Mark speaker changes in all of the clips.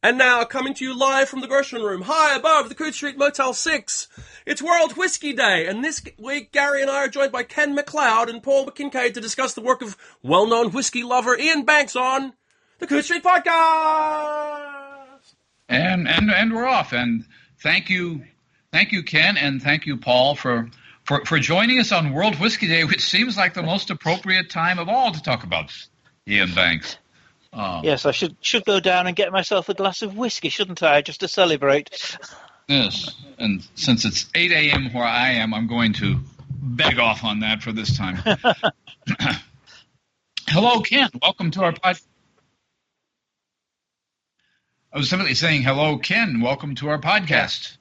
Speaker 1: And now, coming to you live from the Gershwin Room, high above the Coode Street Motel 6, it's World Whiskey Day, and this week Gary and I are joined by Ken Macleod and Paul McKincaid to discuss the work of well-known whiskey lover Iain Banks on the Coode Street Podcast!
Speaker 2: And, and, and we're off, and thank you, thank you, Ken, and thank you, Paul, for, for, for joining us on World Whiskey Day, which seems like the most appropriate time of all to talk about Iain Banks.
Speaker 3: Um, yes, I should should go down and get myself a glass of whiskey, shouldn't I, just to celebrate?
Speaker 2: Yes, and since it's 8 a.m. where I am, I'm going to beg off on that for this time. hello, Ken. Welcome to our podcast. I was simply saying hello, Ken. Welcome to our podcast.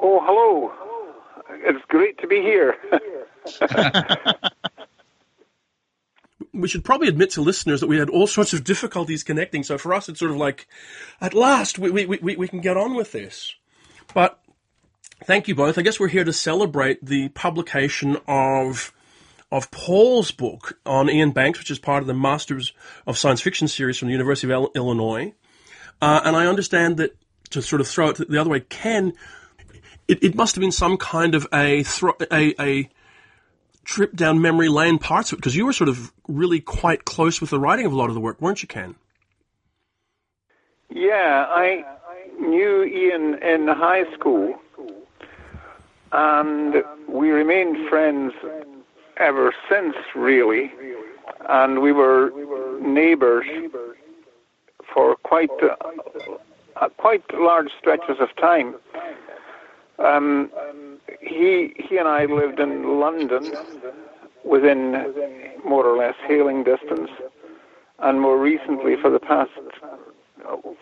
Speaker 4: Oh, hello. It's great to be here.
Speaker 1: we should probably admit to listeners that we had all sorts of difficulties connecting. So for us, it's sort of like, at last, we, we, we, we can get on with this. But thank you both. I guess we're here to celebrate the publication of of Paul's book on Iain Banks, which is part of the Masters of Science Fiction series from the University of Illinois. Uh, and I understand that to sort of throw it the other way, Ken, it, it must have been some kind of a, thro- a, a trip down memory lane parts of it? Because you were sort of really quite close with the writing of a lot of the work, weren't you, Ken?
Speaker 4: Yeah, I knew Iain in high school, and we remained friends ever since, really. And we were neighbours for quite uh, quite large stretches of time. Um, he he and I lived in London, within more or less hailing distance, and more recently, for the past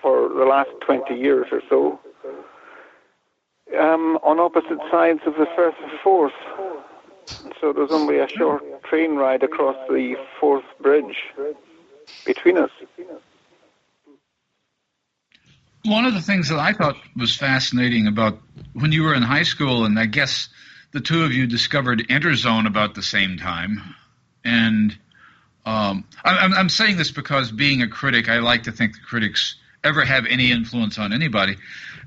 Speaker 4: for the last 20 years or so, um, on opposite sides of the Firth of Forth. So there's only a short train ride across the Forth Bridge between us.
Speaker 2: One of the things that I thought was fascinating about when you were in high school, and I guess the two of you discovered Interzone about the same time, and um, I'm, I'm, saying this because being a critic, I like to think the critics ever have any influence on anybody,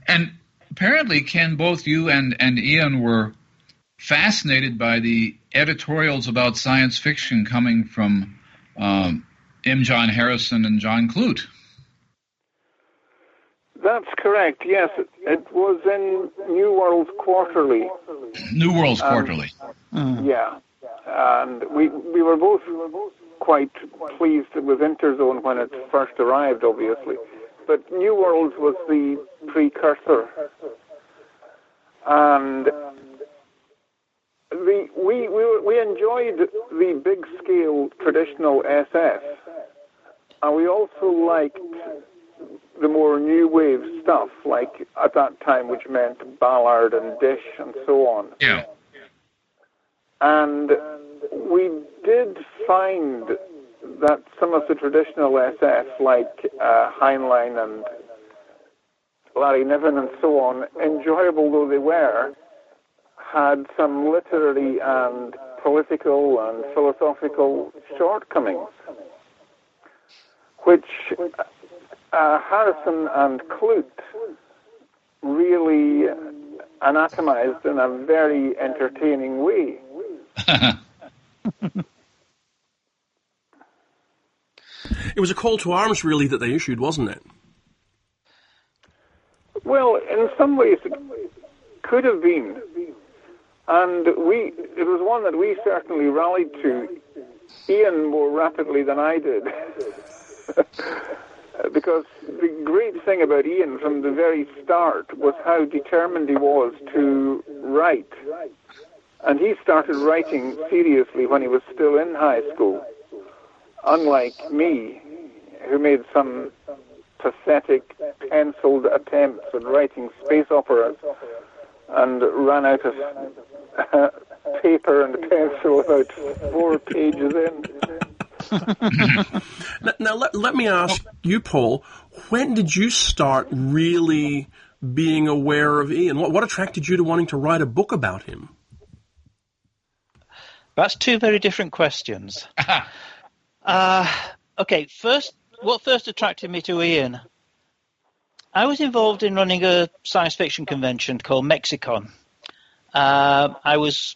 Speaker 2: and apparently, Ken, both you and and Iain were fascinated by the editorials about science fiction coming from um, M. John Harrison and John Clute.
Speaker 4: That's correct. Yes, it, it was in New World Quarterly.
Speaker 2: New World Quarterly.
Speaker 4: Mm. Yeah, and we we were both quite pleased with Interzone when it first arrived, obviously, but New World was the precursor, and the we we we enjoyed the big scale traditional SF, and we also liked the more new wave stuff, like at that time, which meant Ballard and Disch and so on.
Speaker 2: Yeah.
Speaker 4: And we did find that some of the traditional SF, like uh, Heinlein and Larry Niven and so on, enjoyable though they were, had some literary and political and philosophical shortcomings, which uh, Harrison and Clute really anatomized in a very entertaining way.
Speaker 1: it was a call to arms, really, that they issued, wasn't it?
Speaker 4: Well, in some ways, it could have been. And we, it was one that we certainly rallied to, Iain more rapidly than I did. Uh, because the great thing about Iain from the very start was how determined he was to write. And he started writing seriously when he was still in high school, unlike me, who made some pathetic penciled attempts at writing space operas and ran out of paper and pencil about four pages in.
Speaker 1: now, let, let me ask you, Paul, when did you start really being aware of Iain? What, what attracted you to wanting to write a book about him?
Speaker 3: That's two very different questions. uh, okay, first, what first attracted me to Iain I was involved in running a science fiction convention called Mexicon. Uh, I was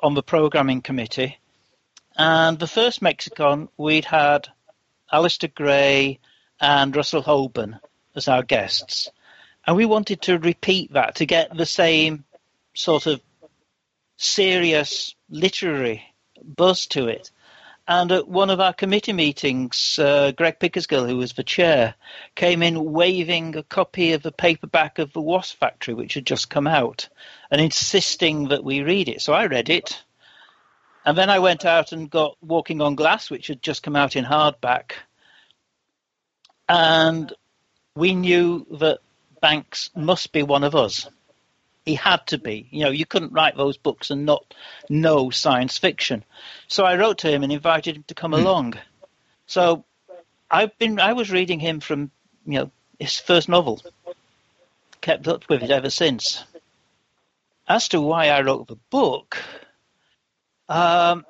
Speaker 3: on the programming committee, and the first Mexicon we'd had Alasdair Gray and Russell Hoban as our guests, and we wanted to repeat that to get the same sort of serious literary buzz to it. And at one of our committee meetings, uh, Greg Pickersgill, who was the chair, came in waving a copy of the paperback of The Wasp Factory, which had just come out, and insisting that we read it. So I read it. And then I went out and got Walking on Glass, which had just come out in hardback. And we knew that Banks must be one of us. He had to be. You know, you couldn't write those books and not know science fiction. So I wrote to him and invited him to come mm. along. So I've been I was reading him from, you know, his first novel. Kept up with it ever since. As to why I wrote the book, um,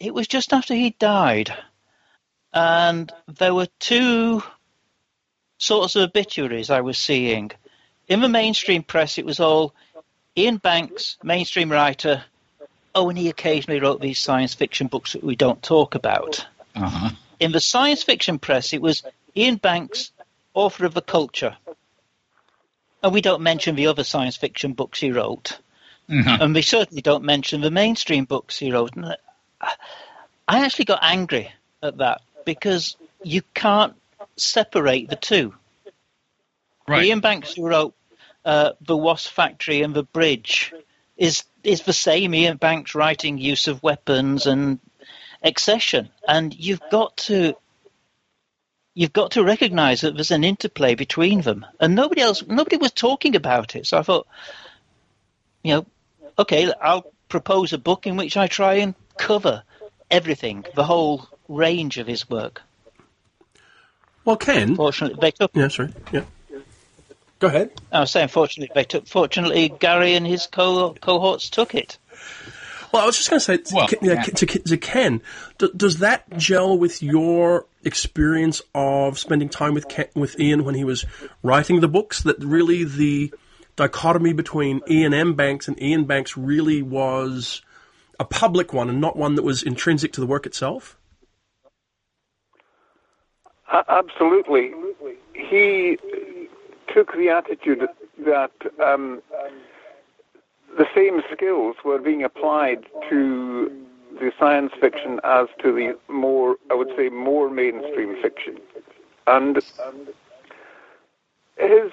Speaker 3: it was just after he died. And there were two sorts of obituaries I was seeing in the mainstream press, it was all Iain Banks, mainstream writer. Oh, and he occasionally wrote these science fiction books that we don't talk about.
Speaker 2: Uh-huh.
Speaker 3: In the science fiction press, it was Iain Banks, author of The Culture. And we don't mention the other science fiction books he wrote. Uh-huh. And we certainly don't mention the mainstream books he wrote. And I actually got angry at that because you can't separate the two.
Speaker 2: Right.
Speaker 3: Iain Banks, who wrote uh, The Wasp Factory and The Bridge, is is the same Iain Banks writing use of weapons and Excession, and you've got to you've got to recognise that there's an interplay between them, and nobody else nobody was talking about it. So I thought, you know, okay, I'll propose a book in which I try and cover everything, the whole range of his work.
Speaker 1: Well, Ken.
Speaker 3: Fortunately, they took.
Speaker 1: Yeah, sorry. Yeah. Go ahead.
Speaker 3: I was saying, fortunately, they took. Fortunately, Gary and his co- cohorts took it.
Speaker 1: Well, I was just going to say, well, yeah. to, to, Ken, does that gel with your experience of spending time with Ken, with Iain when he was writing the books? That really the dichotomy between Iain M. Banks and Iain Banks really was a public one and not one that was intrinsic to the work itself.
Speaker 4: Uh, absolutely, he took the attitude that um, the same skills were being applied to the science fiction as to the more, I would say, more mainstream fiction. And his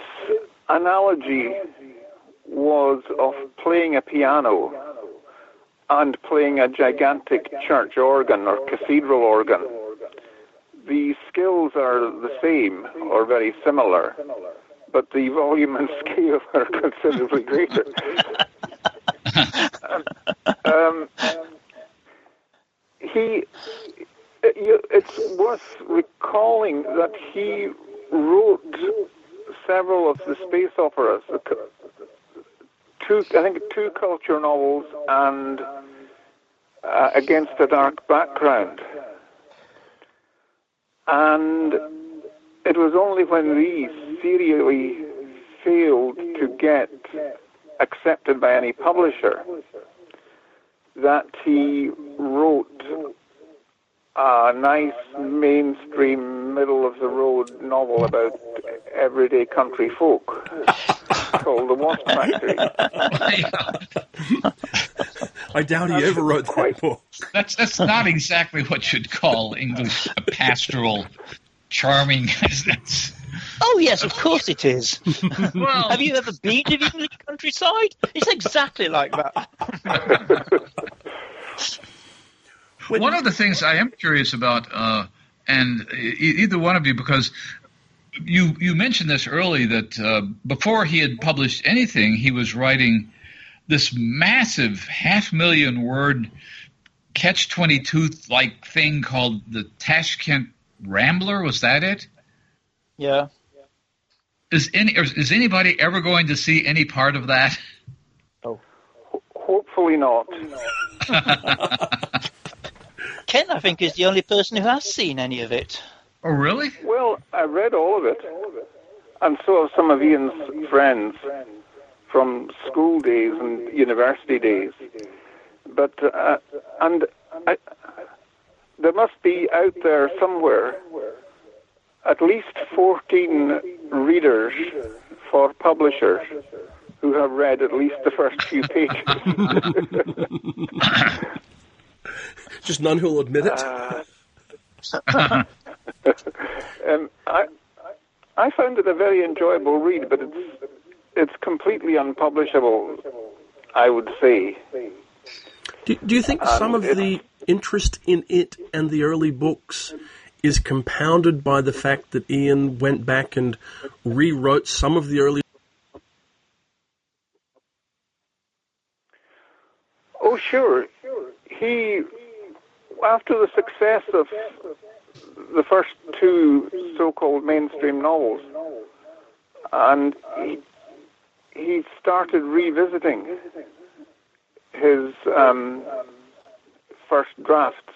Speaker 4: analogy was of playing a piano and playing a gigantic church organ or cathedral organ. The skills are the same or very similar, but the volume and scale are considerably greater. um, he, it's worth recalling that he wrote several of the space operas, two, I think, two culture novels and uh, Against a Dark Background. And it was only when these serially failed to get accepted by any publisher that he wrote a nice mainstream middle of the road novel about everyday country folk called The Wasp Factory.
Speaker 1: I doubt he ever wrote that book.
Speaker 2: That's that's not exactly what you'd call English a pastoral charming. that's
Speaker 3: Oh yes, of course it is. well, Have you ever been to the English countryside? It's exactly like that.
Speaker 2: One of the things I am curious about, uh, and either one of you, because you you mentioned this early that uh, before he had published anything, he was writing this massive half million word catch twenty two like thing called the Tashkent Rambler. Was that it?
Speaker 3: Yeah.
Speaker 2: Is any is anybody ever going to see any part of that?
Speaker 4: Oh, hopefully not.
Speaker 3: Ken, I think, is the only person who has seen any of it.
Speaker 2: Oh, really?
Speaker 4: Well, I read all of it, and so have some of Iain's friends from school days and university days. But uh, and I, there must be out there somewhere at least 14 readers for publishers who have read at least the first few pages.
Speaker 1: Just none who'll admit it.
Speaker 4: Uh, um, I, I found it a very enjoyable read, but it's it's completely unpublishable. I would say.
Speaker 1: Do, do you think some of the interest in it and the early books is compounded by the fact that Iain went back and rewrote some of the early?
Speaker 4: Oh, sure. He, after the success of the first two so-called mainstream novels, and he, he started revisiting his um, first drafts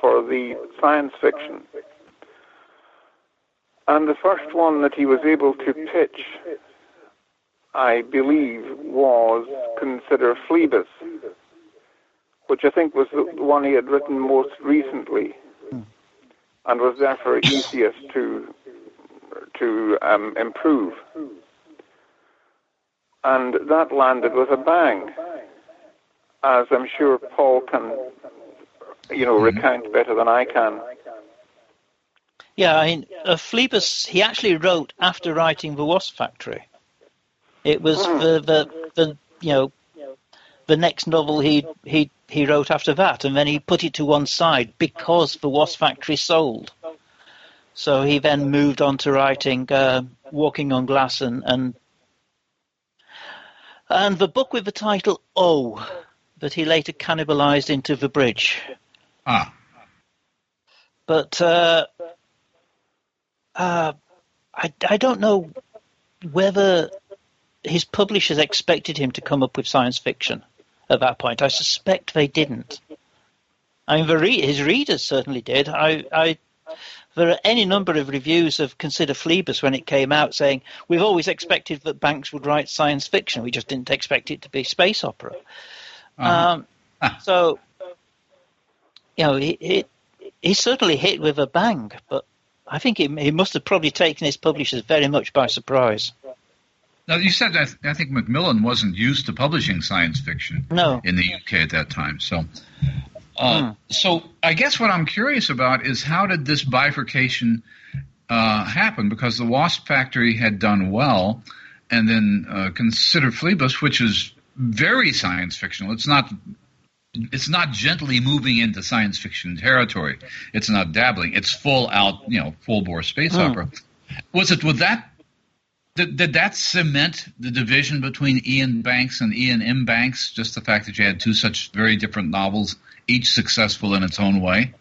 Speaker 4: for the science fiction. And the first one that he was able to pitch, I believe, was Consider Phlebas, which I think was the one he had written most recently, and was therefore easiest to to um, improve. And that landed with a bang, as I'm sure Paul can, you know, recount better than I can.
Speaker 3: Yeah, I mean, uh, Phlebas, he actually wrote after writing The Wasp Factory. It was the, the, the, you know, the next novel he'd, he, he wrote after that, and then he put it to one side because The Wasp Factory sold. So he then moved on to writing uh, Walking on Glass and, and and the book with the title Oh, that he later cannibalized into The Bridge.
Speaker 2: Ah,
Speaker 3: But uh, uh, I, I don't know whether his publishers expected him to come up with science fiction at that point. I suspect they didn't. I mean, the re- his readers certainly did. I, I, there are any number of reviews of Consider Phlebas when it came out saying, we've always expected that Banks would write science fiction. We just didn't expect it to be space opera.
Speaker 2: Uh-huh.
Speaker 3: Um, so, you know, he, he, he certainly hit with a bang, but I think he, he must have probably taken his publishers very much by surprise.
Speaker 2: Now you said I, th- I think Macmillan wasn't used to publishing science fiction
Speaker 3: No.
Speaker 2: in the UK at that time. So, uh, so I guess what I'm curious about is how did this bifurcation uh, happen? Because the Wasp Factory had done well, and then uh, Consider Phlebas, which is very science fictional. It's not. It's not gently moving into science fiction territory. It's not dabbling. It's full out, you know, full bore space opera. Was it with that did, did that cement the division between Iain Banks and Iain M. Banks? Just the fact that you had two such very different novels, each successful in its own way?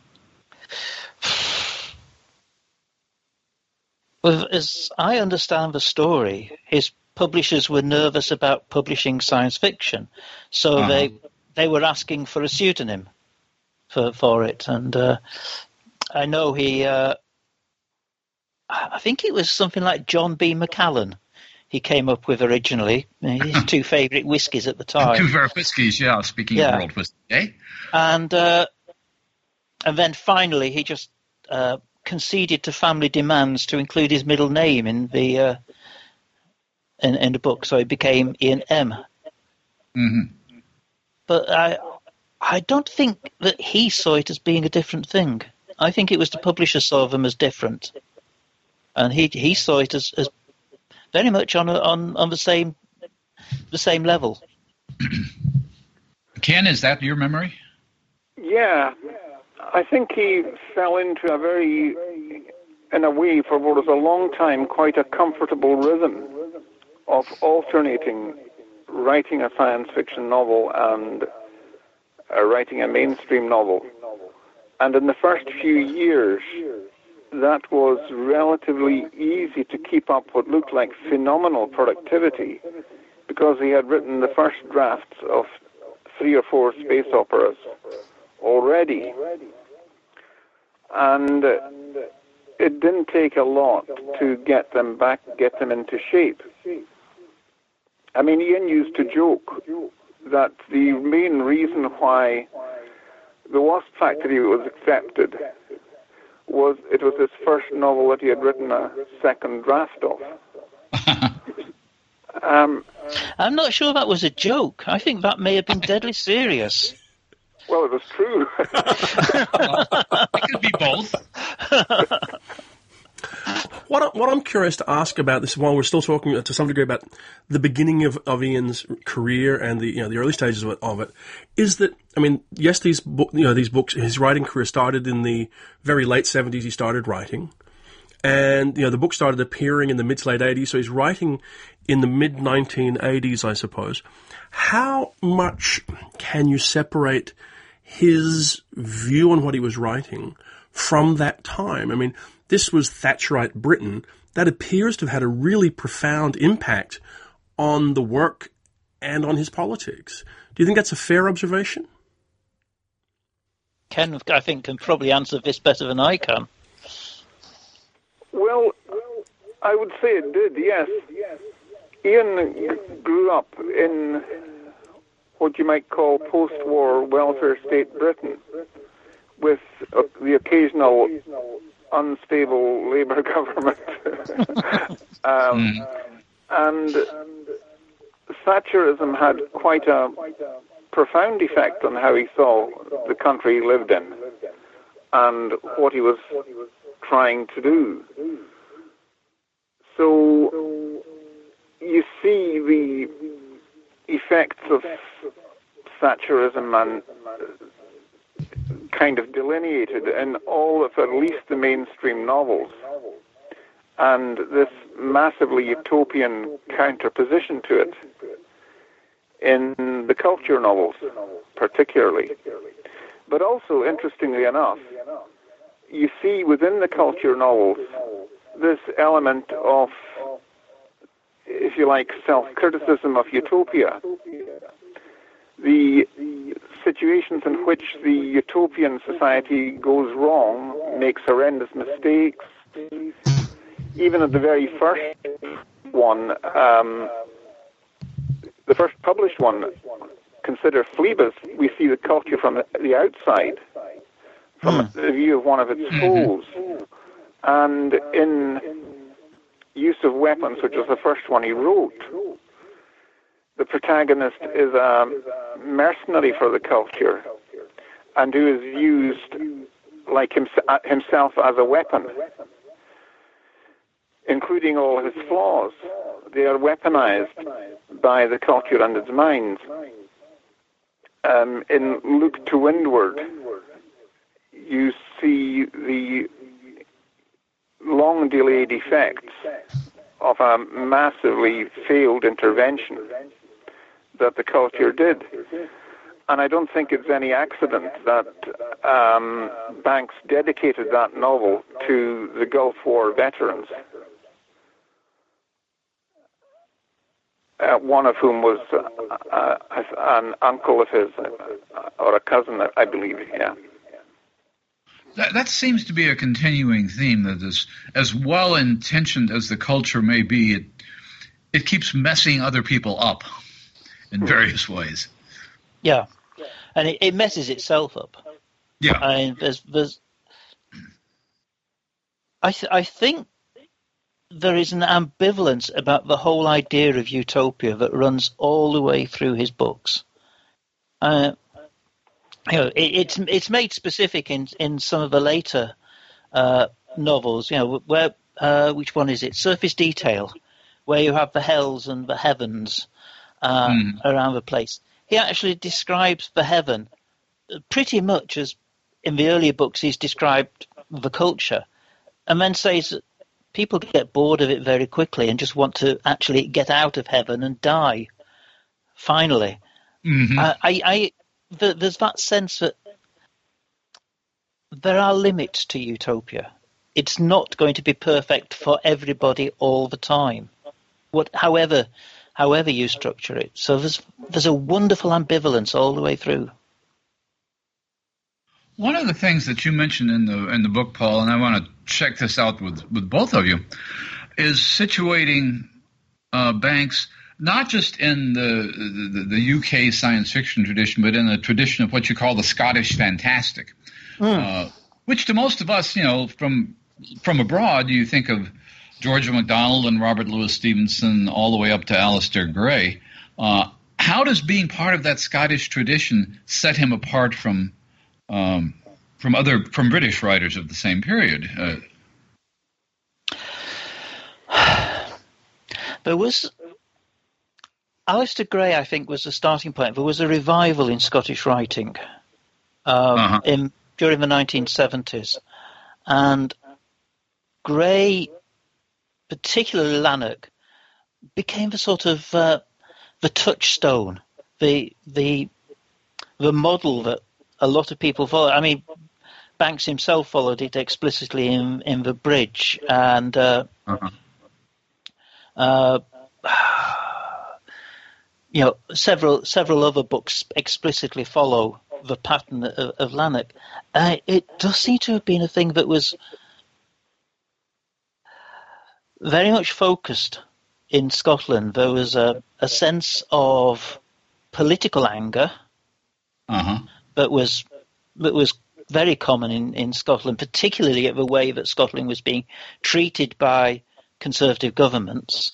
Speaker 3: Well, as I understand the story, his publishers were nervous about publishing science fiction, so
Speaker 2: Uh-huh.
Speaker 3: they they were asking for a pseudonym for for it. And uh, I know he, uh, I think it was something like John B. Macallan. He came up with originally his two favourite whiskies at the time.
Speaker 2: Two favourite whiskies, yeah. Speaking
Speaker 3: Yeah.
Speaker 2: of world whiskey, eh?
Speaker 3: and uh, and then finally he just uh, conceded to family demands to include his middle name in the uh, in, in the book, so it became Iain M.
Speaker 2: hmm
Speaker 3: But I I don't think that he saw it as being a different thing. I think it was the publisher saw them as different, and he he saw it as, as very much on a, on on the same the same level.
Speaker 2: Ken, is that your memory?
Speaker 4: Yeah, I think he fell into a very, in a way, for what was a long time, quite a comfortable rhythm of alternating writing a science fiction novel and uh, writing a mainstream novel. And in the first few years, that was relatively easy to keep up what looked like phenomenal productivity because he had written the first drafts of three or four space operas already. And uh, it didn't take a lot to get them back, get them into shape. I mean, Iain used to joke that the main reason why the Wasp Factory was accepted was it was his first novel that he had written a second draft of.
Speaker 3: um, I'm not sure that was a joke. I think that may have been deadly serious.
Speaker 4: Well, it was true.
Speaker 2: it could be both.
Speaker 1: what, what I'm curious to ask about this, while we're still talking to some degree about the beginning of, of Iain's career and the you know the early stages of it, of it, is that I mean, yes, these you know these books, his writing career started in the very late 70s. He started writing, and you know the book started appearing in the mid to late 80s. So he's writing in the mid 1980s, I suppose. How much can you separate his view on what he was writing from that time? I mean, this was Thatcherite Britain. That appears to have had a really profound impact on the work and on his politics. Do you think that's a fair observation?
Speaker 3: Ken, I think, can probably answer this better than I can.
Speaker 4: Well, I would say it did, yes. Iain grew up in what you might call post-war welfare state Britain, with uh, the occasional unstable Labour government. um, mm. And Thatcherism had quite a profound effect on how he saw the country he lived in and what he was trying to do. So you see the effects of Thatcherism and kind of delineated in all of at least the mainstream novels. And this massively utopian counterposition to it in the culture novels, particularly. But also, interestingly enough, you see within the culture novels this element of, if you like, self criticism of utopia. The situations in which the utopian society goes wrong, makes horrendous mistakes. Even at the very first one, um, the first published one, consider Phlebas, we see the culture from the outside, from mm. the view of one of its hmm. foes. And in Use of Weapons, which was the first one he wrote, the protagonist is a mercenary for the culture and who is used like uh, himself as a weapon, including all his flaws. They are weaponized by the culture and its minds. Um, in Look to Windward, you see the long delayed effects of a massively failed intervention that the culture did. And I don't think it's any accident that um, Banks dedicated that novel to the Gulf War veterans, uh, one of whom was uh, uh, an uncle of his, uh, or a cousin, I believe, yeah.
Speaker 2: That, that, seems to be a continuing theme that is as well intentioned as the culture may be, it, it keeps messing other people up in hmm. various ways.
Speaker 3: Yeah, and it, it messes itself up.
Speaker 2: Yeah,
Speaker 3: and there's there's. I th- I think there is an ambivalence about the whole idea of utopia that runs all the way through his books. Uh, you know, it, it's it's made specific in in some of the later uh, novels. You know, where uh, which one is it? Surface Detail, where you have the hells and the heavens, uh, mm. around the place. He actually describes the heaven pretty much as in the earlier books he's described the culture, and then says that people get bored of it very quickly and just want to actually get out of heaven and die. Finally, mm-hmm. uh, I, I the, there's that sense that there are limits to utopia. It's not going to be perfect for everybody all the time. What, however, however you structure it. So there's there's a wonderful ambivalence all the way through.
Speaker 2: One of the things that you mentioned in the in the book, Paul, and I want to check this out with with both of you, is situating uh, Banks not just in the, the, the UK science fiction tradition, but in the tradition of what you call the Scottish fantastic, mm. uh, which to most of us, you know, from from abroad, you think of George MacDonald and Robert Louis Stevenson all the way up to Alasdair Gray. Uh, how does being part of that Scottish tradition set him apart from um, from other from British writers of the same period? Uh,
Speaker 3: there was Alasdair Gray, I think, was the starting point. There was a revival in Scottish writing um, uh-huh. in, during the 1970s, and Gray, particularly Lanark, became the sort of uh, the touchstone, the the the model that a lot of people follow. I mean, Banks himself followed it explicitly in in the Bridge, and uh, uh-huh. uh, you know, several several other books explicitly follow the pattern of, of Lanark. Uh, it does seem to have been a thing that was very much focused in Scotland. There was a, a sense of political anger uh-huh. that was that was very common in, in Scotland, particularly at the way that Scotland was being treated by conservative governments.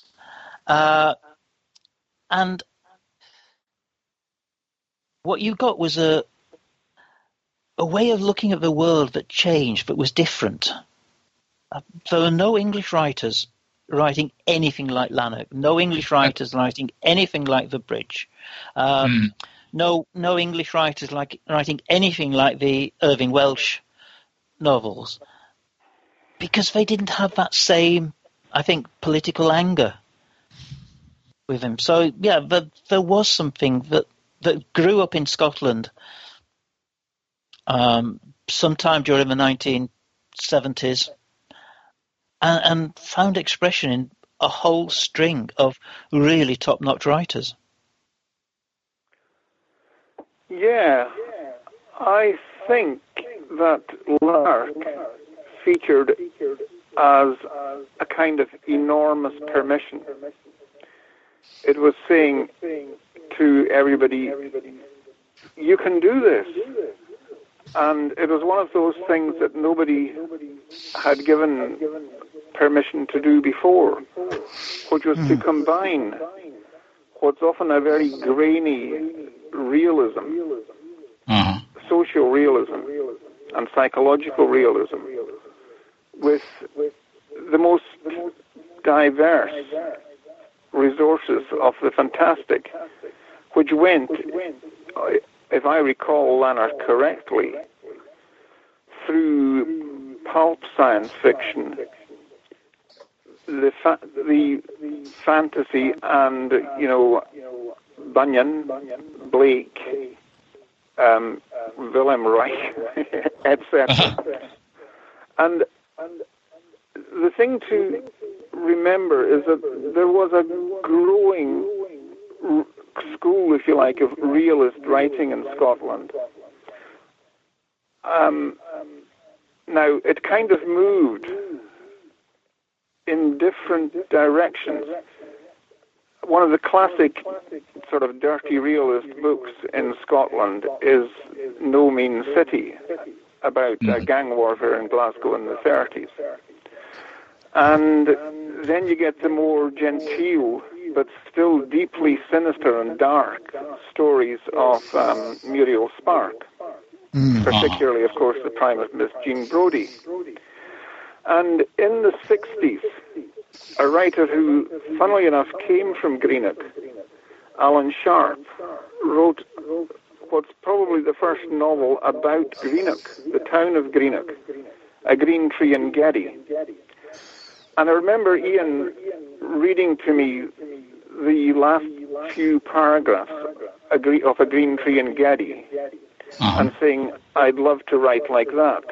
Speaker 3: Uh, and what you got was a a way of looking at the world that changed, but was different. Uh, there were no English writers writing anything like Lanark, no English writers writing anything like The Bridge, um, mm. no no English writers like writing anything like the Irvine Welsh novels, because they didn't have that same, I think, political anger with him. So yeah, there, there was something that that grew up in Scotland um, sometime during the 1970s and, and found expression in a whole string of really top-notch writers.
Speaker 4: Yeah, I think that Lark featured as a kind of enormous permission. It was saying to everybody, you can do this. And it was one of those things that nobody had given permission to do before, which was mm. to hmm. combine what's often a very grainy realism, uh-huh. social realism, and psychological realism with the most diverse resources of the fantastic which went, if I recall Lanark correctly, through pulp science fiction, the fa- the fantasy, and you know Bunyan, Blake, um, Wilhelm Reich, etc. Uh-huh. And the thing to remember is that there was a growing school, if you like, of realist writing in Scotland. Um, now, it kind of moved in different directions. One of the classic sort of dirty realist books in Scotland is No Mean City, about uh, gang warfare in Glasgow in the 30s. And then you get the more genteel but still deeply sinister and dark stories of um, Muriel Spark, mm. particularly, of course, the prime of Miss Jean Brodie. And in the 60s, a writer who, funnily enough, came from Greenock, Alan Sharp, wrote what's probably the first novel about Greenock, the town of Greenock, A Green Tree in Gedde. And I remember Iain reading to me the last few paragraphs of A Green Tree in Gedde uh-huh. and saying, I'd love to write like that.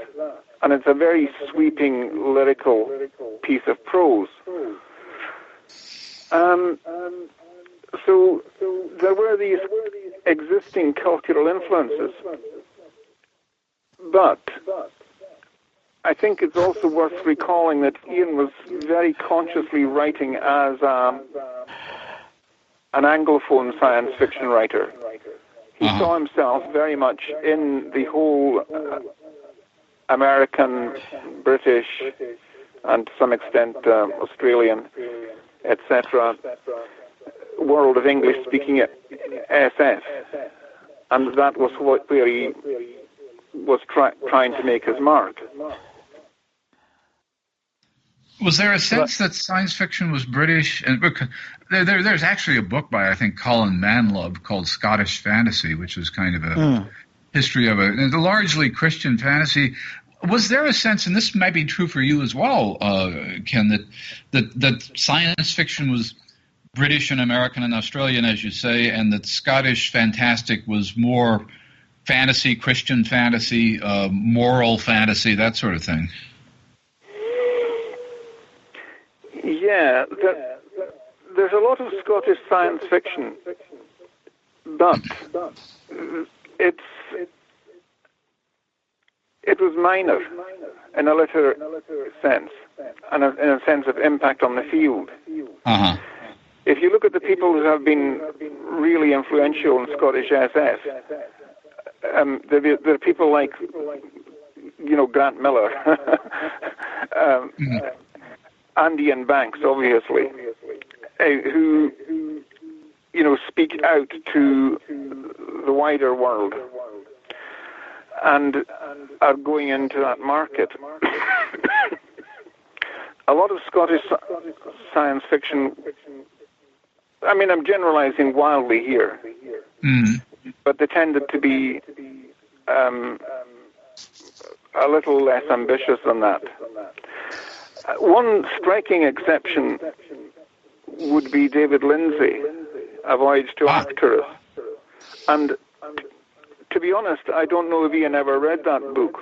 Speaker 4: And it's a very sweeping lyrical piece of prose. Um, so there were these existing cultural influences. but I think it's also worth recalling that Iain was very consciously writing as um, an Anglophone science fiction writer. He
Speaker 2: Uh-huh.
Speaker 4: saw himself very much in the whole uh, American, British, and to some extent um, Australian, etc., world of English-speaking SF, and that was what, where he was try, trying to make his mark.
Speaker 2: Was there a sense that science fiction was British? And there, there, there's actually a book by I think Colin Manlove called Scottish Fantasy, which was kind of a history of a, a largely Christian fantasy. Was there a sense, and this might be true for you as well, uh, Ken, that, that that science fiction was British and American and Australian, as you say, and that Scottish fantastic was more fantasy, Christian fantasy, uh, moral fantasy, that sort of thing?
Speaker 4: Yeah, there, there's a lot of Scottish science fiction, but it's it was minor in a literary sense, and a, in a sense of impact on the field.
Speaker 2: Uh huh.
Speaker 4: If you look at the people who have been really influential in Scottish SF, um, there, there are people like, you know, Grant Miller, um, Andy and Banks, obviously, uh, who, you know, speak out to the wider world and are going into that market. a lot of Scottish science fiction. I mean, I'm generalizing wildly here,
Speaker 2: Mm.
Speaker 4: but they tended to be um, a little less ambitious than that. Uh, One striking exception would be David Lindsay, A Voyage to
Speaker 2: Ah.
Speaker 4: Arcturus. And to be honest, I don't know if Iain ever read that book.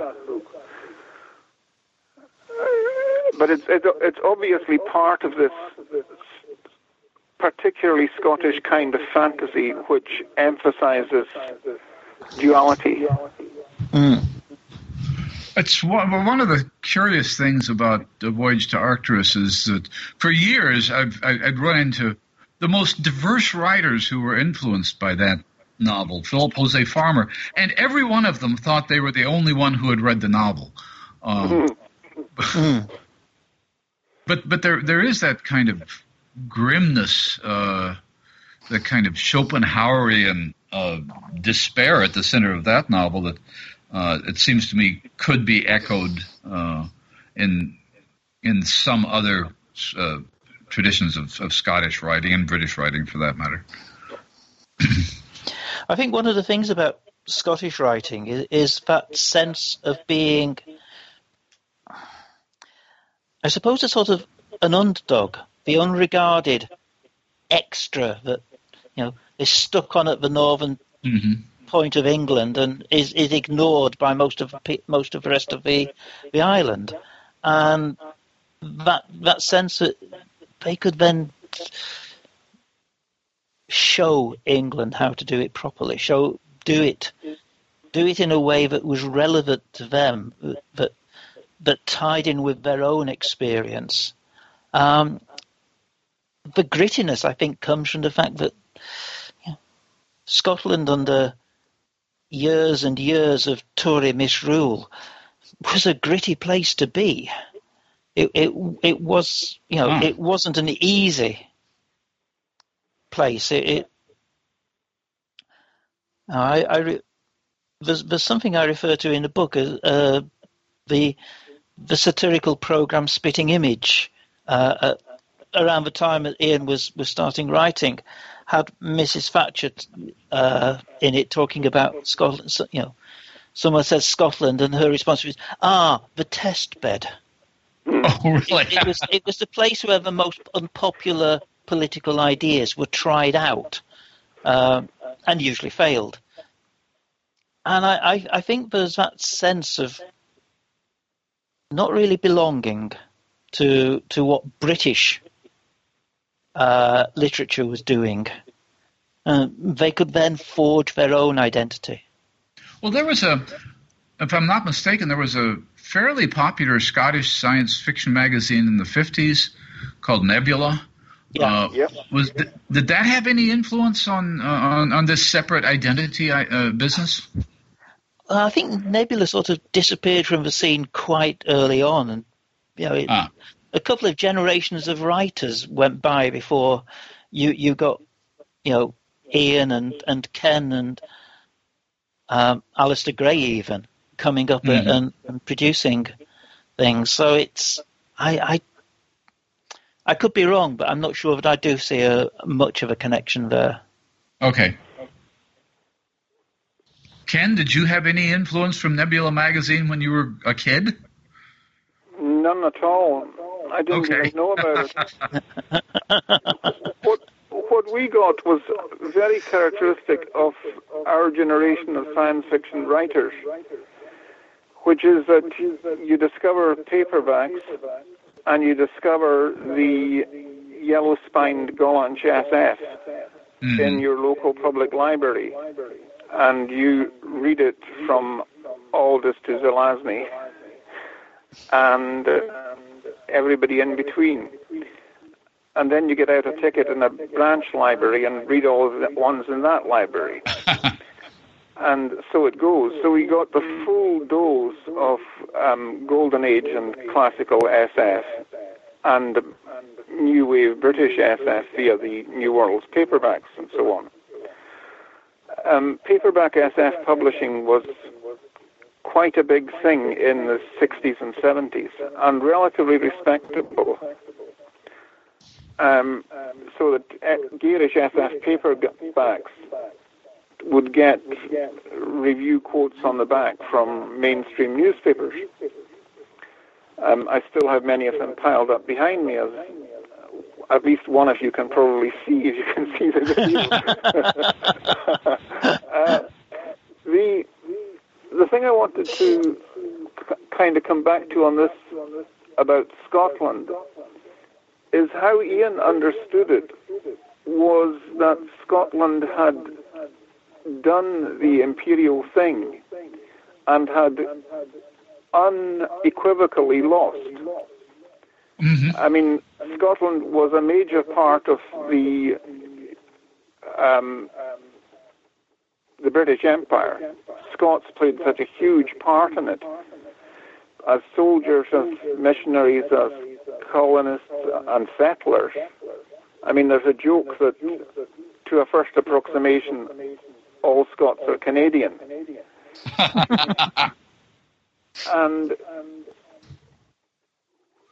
Speaker 4: But it's, it's, it's obviously part of this particularly Scottish kind of fantasy which emphasizes duality.
Speaker 3: Mm.
Speaker 2: It's one, one of the curious things about the voyage to Arcturus is that for years I've I- I'd run into the most diverse writers who were influenced by that novel, Philip Jose Farmer, and every one of them thought they were the only one who had read the novel. Um, but but there there is that kind of grimness, uh, the kind of Schopenhauerian uh, despair at the center of that novel that uh, it seems to me could be echoed uh, in in some other uh, traditions of, of Scottish writing and British writing, for that matter.
Speaker 3: I think one of the things about Scottish writing is, is that sense of being, I suppose, a sort of an underdog, the unregarded extra that you know is stuck on at the northern
Speaker 2: hmm
Speaker 3: point of England and is, is ignored by most of most of the rest of the the island, and that that sense that they could then show England how to do it properly, show do it do it in a way that was relevant to them, that that tied in with their own experience. Um, the grittiness, I think, comes from the fact that Scotland under years and years of Tory misrule was a gritty place to be. It it it was you know
Speaker 2: Ah.
Speaker 3: it wasn't an easy place. It, it I, I re, there's there's something I refer to in the book as uh, the the satirical program Spitting Image. Uh, uh, around the time that Iain was, was starting writing, had Mrs. Thatcher uh, in it talking about Scotland. You know, someone says Scotland, and her response was, "Ah, the test bed."
Speaker 2: Oh, really?
Speaker 3: It, it was it was the place where the most unpopular political ideas were tried out, um, and usually failed. And I, I, I think there's that sense of not really belonging to to what British uh, literature was doing. Uh, they could then forge their own identity.
Speaker 2: Well, there was a if I'm not mistaken, there was a fairly popular Scottish science fiction magazine in the 50s called Nebula.
Speaker 3: Yeah.
Speaker 2: Uh,
Speaker 4: Yep.
Speaker 2: Was th- did that have any influence on uh, on, on this separate identity uh, business?
Speaker 3: Uh, I think Nebula sort of disappeared from the scene quite early on, and you know, it,
Speaker 2: Ah.
Speaker 3: A couple of generations of writers went by before you you got you know Iain and and Ken and um, Alasdair Gray even coming up
Speaker 2: Mhm.
Speaker 3: and, and producing things. So it's I, I I could be wrong, but I'm not sure that I do see a much of a connection there.
Speaker 2: Okay. Ken, did you have any influence from Nebula magazine when you were a kid?
Speaker 4: None at all. I didn't
Speaker 2: Okay.
Speaker 4: even know about it. what what we got was very characteristic of our generation of science fiction writers, which is that you discover paperbacks and you discover the yellow-spined Gollancz SF
Speaker 2: Mhm.
Speaker 4: in your local public library, and you read it from Aldiss to Zelazny, and uh, everybody in between. And then you get out a ticket in a branch library and read all of the ones in that library. and so it goes. So we got the full dose of um, Golden Age and classical SF and New Wave British SF via the New Worlds paperbacks and so on. Um, paperback SF publishing was quite a big thing in the 60s and 70s and relatively respectable. Um, so that uh, garish SF paperbacks would get review quotes on the back from mainstream newspapers. Um, I still have many of them piled up behind me, as at least one of you can probably see if you can see the video. uh, the the thing I wanted to kind of come back to on this about Scotland is how Iain understood it was that Scotland had done the imperial thing and had unequivocally lost.
Speaker 2: Mhm.
Speaker 4: I mean, Scotland was a major part of the um, the British Empire. Scots played such a huge part in it, as soldiers, as missionaries, as colonists and settlers. I mean, there's a joke that, to a first approximation, all Scots are Canadian. and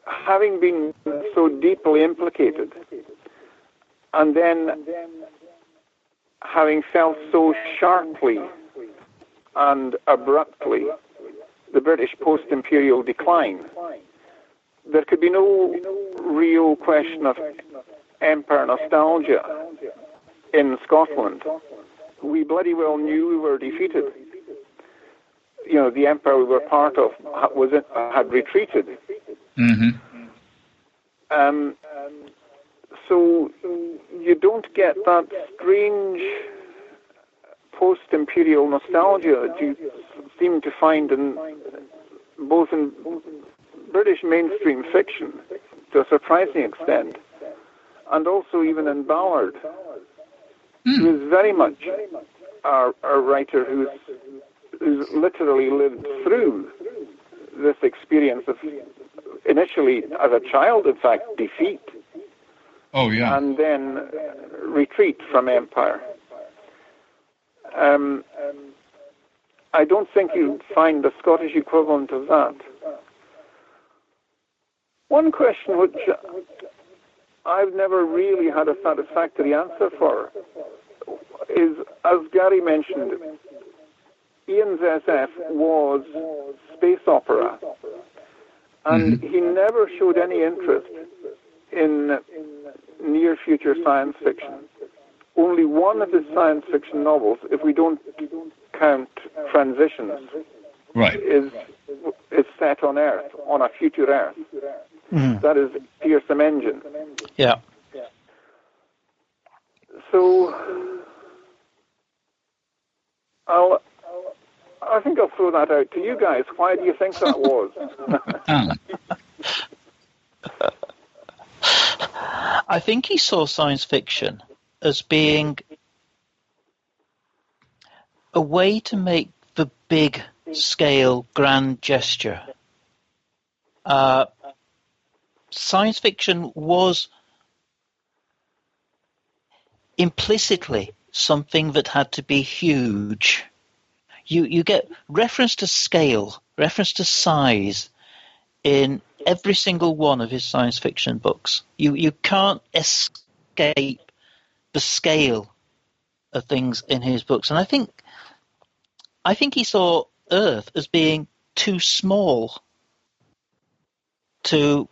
Speaker 4: having been so deeply implicated, and then having felt so sharply and abruptly the British post-imperial decline, there could be no real question of empire nostalgia in Scotland. We bloody well knew we were defeated. You know, the empire we were part of was had retreated.
Speaker 2: Mhm.
Speaker 4: Um, so you don't get that strange post-imperial nostalgia that you seem to find in both in British mainstream fiction to a surprising extent, and also even in Ballard, hmm. who is very much a, a writer who's, who's literally lived through this experience of initially as a child, in fact, defeat
Speaker 2: Oh yeah.
Speaker 4: and then retreat from empire. Um, I don't think you'd find the Scottish equivalent of that. One question which I've never really had a satisfactory answer for is, as Gary mentioned, Iain's SF was space opera, and he never showed any interest in near future science fiction. Only one of his science fiction novels, if we don't count Transitions,
Speaker 2: Right.
Speaker 4: is is set on Earth, on a future Earth.
Speaker 3: Mm.
Speaker 4: That is Feersum Endjinn.
Speaker 3: Yeah.
Speaker 4: So I'll I think I'll throw that out to you guys. Why do you think that was?
Speaker 3: I think he saw science fiction as being a way to make the big scale grand gesture. Uh, science fiction was implicitly something that had to be huge. You you get reference to scale, reference to size in every single one of his science fiction books. You you can't escape the scale of things in his books, and I think I think he saw Earth as being too small to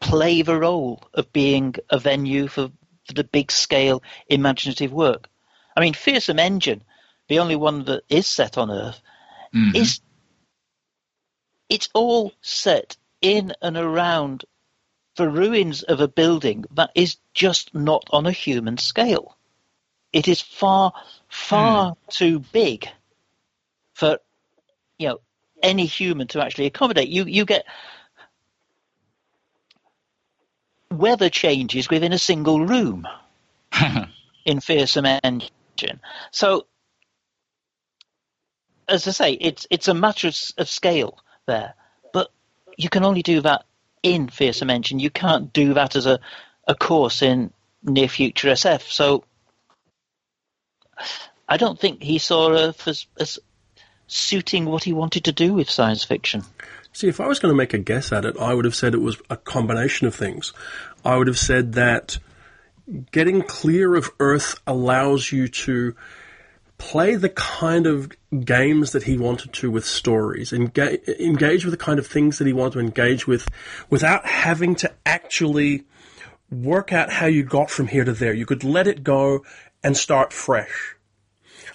Speaker 3: play the role of being a venue for, for the big scale imaginative work. I mean, Feersum Endjinn, the only one that is set on Earth,
Speaker 2: Mhm.
Speaker 3: is it's all set in and around the ruins of a building that is just not on a human scale. It is far, far hmm. too big for you know any human to actually accommodate. You you get weather changes within a single room in Feersum Endjinn. So, as I say, it's it's a matter of, of scale there, but you can only do that in Feersum Endjinn. You can't do that as a, a course in Near Future SF. So, I don't think he saw Earth as, as suiting what he wanted to do with science fiction.
Speaker 1: See, if I was going to make a guess at it, I would have said it was a combination of things. I would have said that getting clear of Earth allows you to play the kind of games that he wanted to with stories, engage, engage with the kind of things that he wanted to engage with without having to actually work out how you got from here to there. You could let it go and start fresh.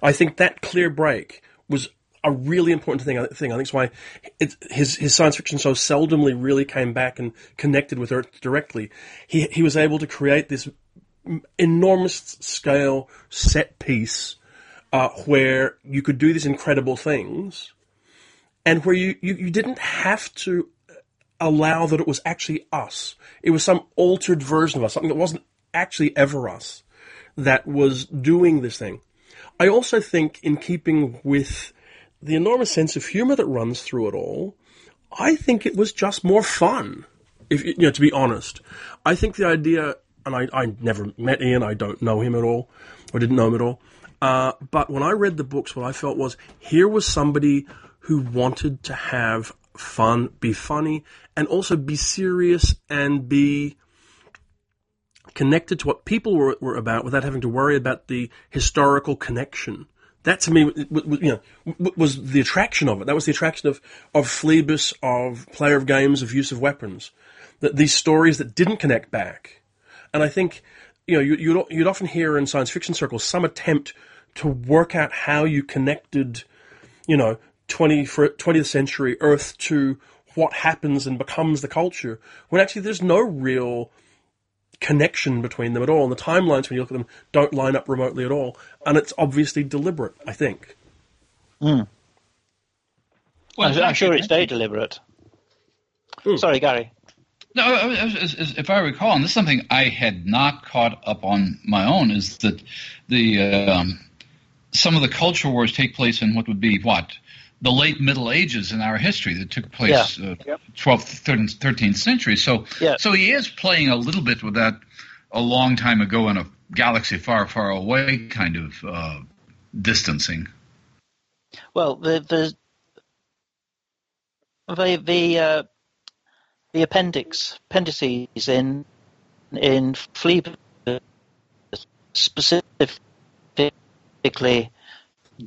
Speaker 1: I think that clear break was a really important thing. I think it's why it, his his science fiction so seldomly really came back and connected with Earth directly. He he was able to create this enormous scale set piece uh, where you could do these incredible things, and where you, you, you didn't have to allow that it was actually us. It was some altered version of us, something that wasn't actually ever us, that was doing this thing. I also think, in keeping with the enormous sense of humor that runs through it all, I think it was just more fun. If you know, to be honest, I think the idea, and I, I never met Iain, I don't know him at all, or didn't know him at all. Uh, but when I read the books, what I felt was here was somebody who wanted to have fun, be funny, and also be serious and be connected to what people were, were about without having to worry about the historical connection. That to me, you know, was the attraction of it. That was the attraction of of Phlebas, of Player of Games, of Use of Weapons. That these stories that didn't connect back, and I think you know you, you'd you'd often hear in science fiction circles some attempt to work out how you connected, you know, 20, 20th century Earth to what happens and becomes the culture, when actually there's no real connection between them at all. And the timelines, when you look at them, don't line up remotely at all. And it's obviously deliberate, I think. Hmm.
Speaker 2: Well,
Speaker 3: I'm, I'm sure it's very deliberate. Hmm. Sorry, Gary.
Speaker 2: No, if I recall, and this is something I had not caught up on my own, is that the um, some of the culture wars take place in what would be what the late Middle Ages in our history that took place uh,
Speaker 4: Yep.
Speaker 2: 12th, 13th, 13th century. So,
Speaker 3: Yeah.
Speaker 2: so he is playing a little bit with that a long time ago in a galaxy far, far away kind of uh, distancing.
Speaker 3: Well, the the the the, uh, the appendix appendices in in Phlebas specifically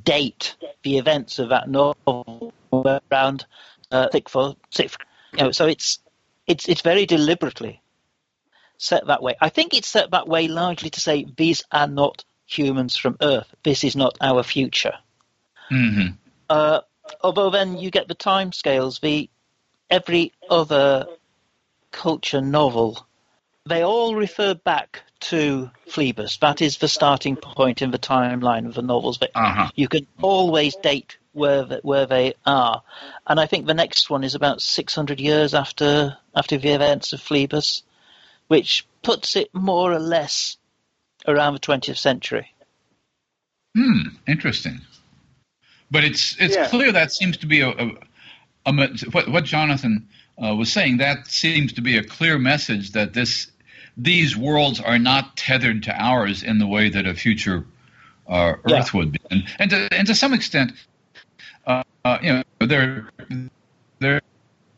Speaker 3: date the events of that novel around uh, six for six. You know, so it's it's it's very deliberately set that way. I think it's set that way largely to say these are not humans from Earth. This is not our future.
Speaker 2: hmm
Speaker 3: Uh, although then you get the time scales. The every other culture novel they all refer back to Phlebas. That is the starting point in the timeline of the novels. But
Speaker 2: Uh-huh.
Speaker 3: you can always date where the, where they are, and I think the next one is about 600 years after after the events of Phlebas, which puts it more or less around the 20th century.
Speaker 2: Hmm, interesting. But it's it's
Speaker 4: Yeah.
Speaker 2: clear that seems to be a, a, me- what, what Jonathan uh, was saying. That seems to be a clear message that this these worlds are not tethered to ours in the way that a future uh,
Speaker 3: Yeah.
Speaker 2: Earth would be, and and to, and to some extent, uh, uh, you know, there there.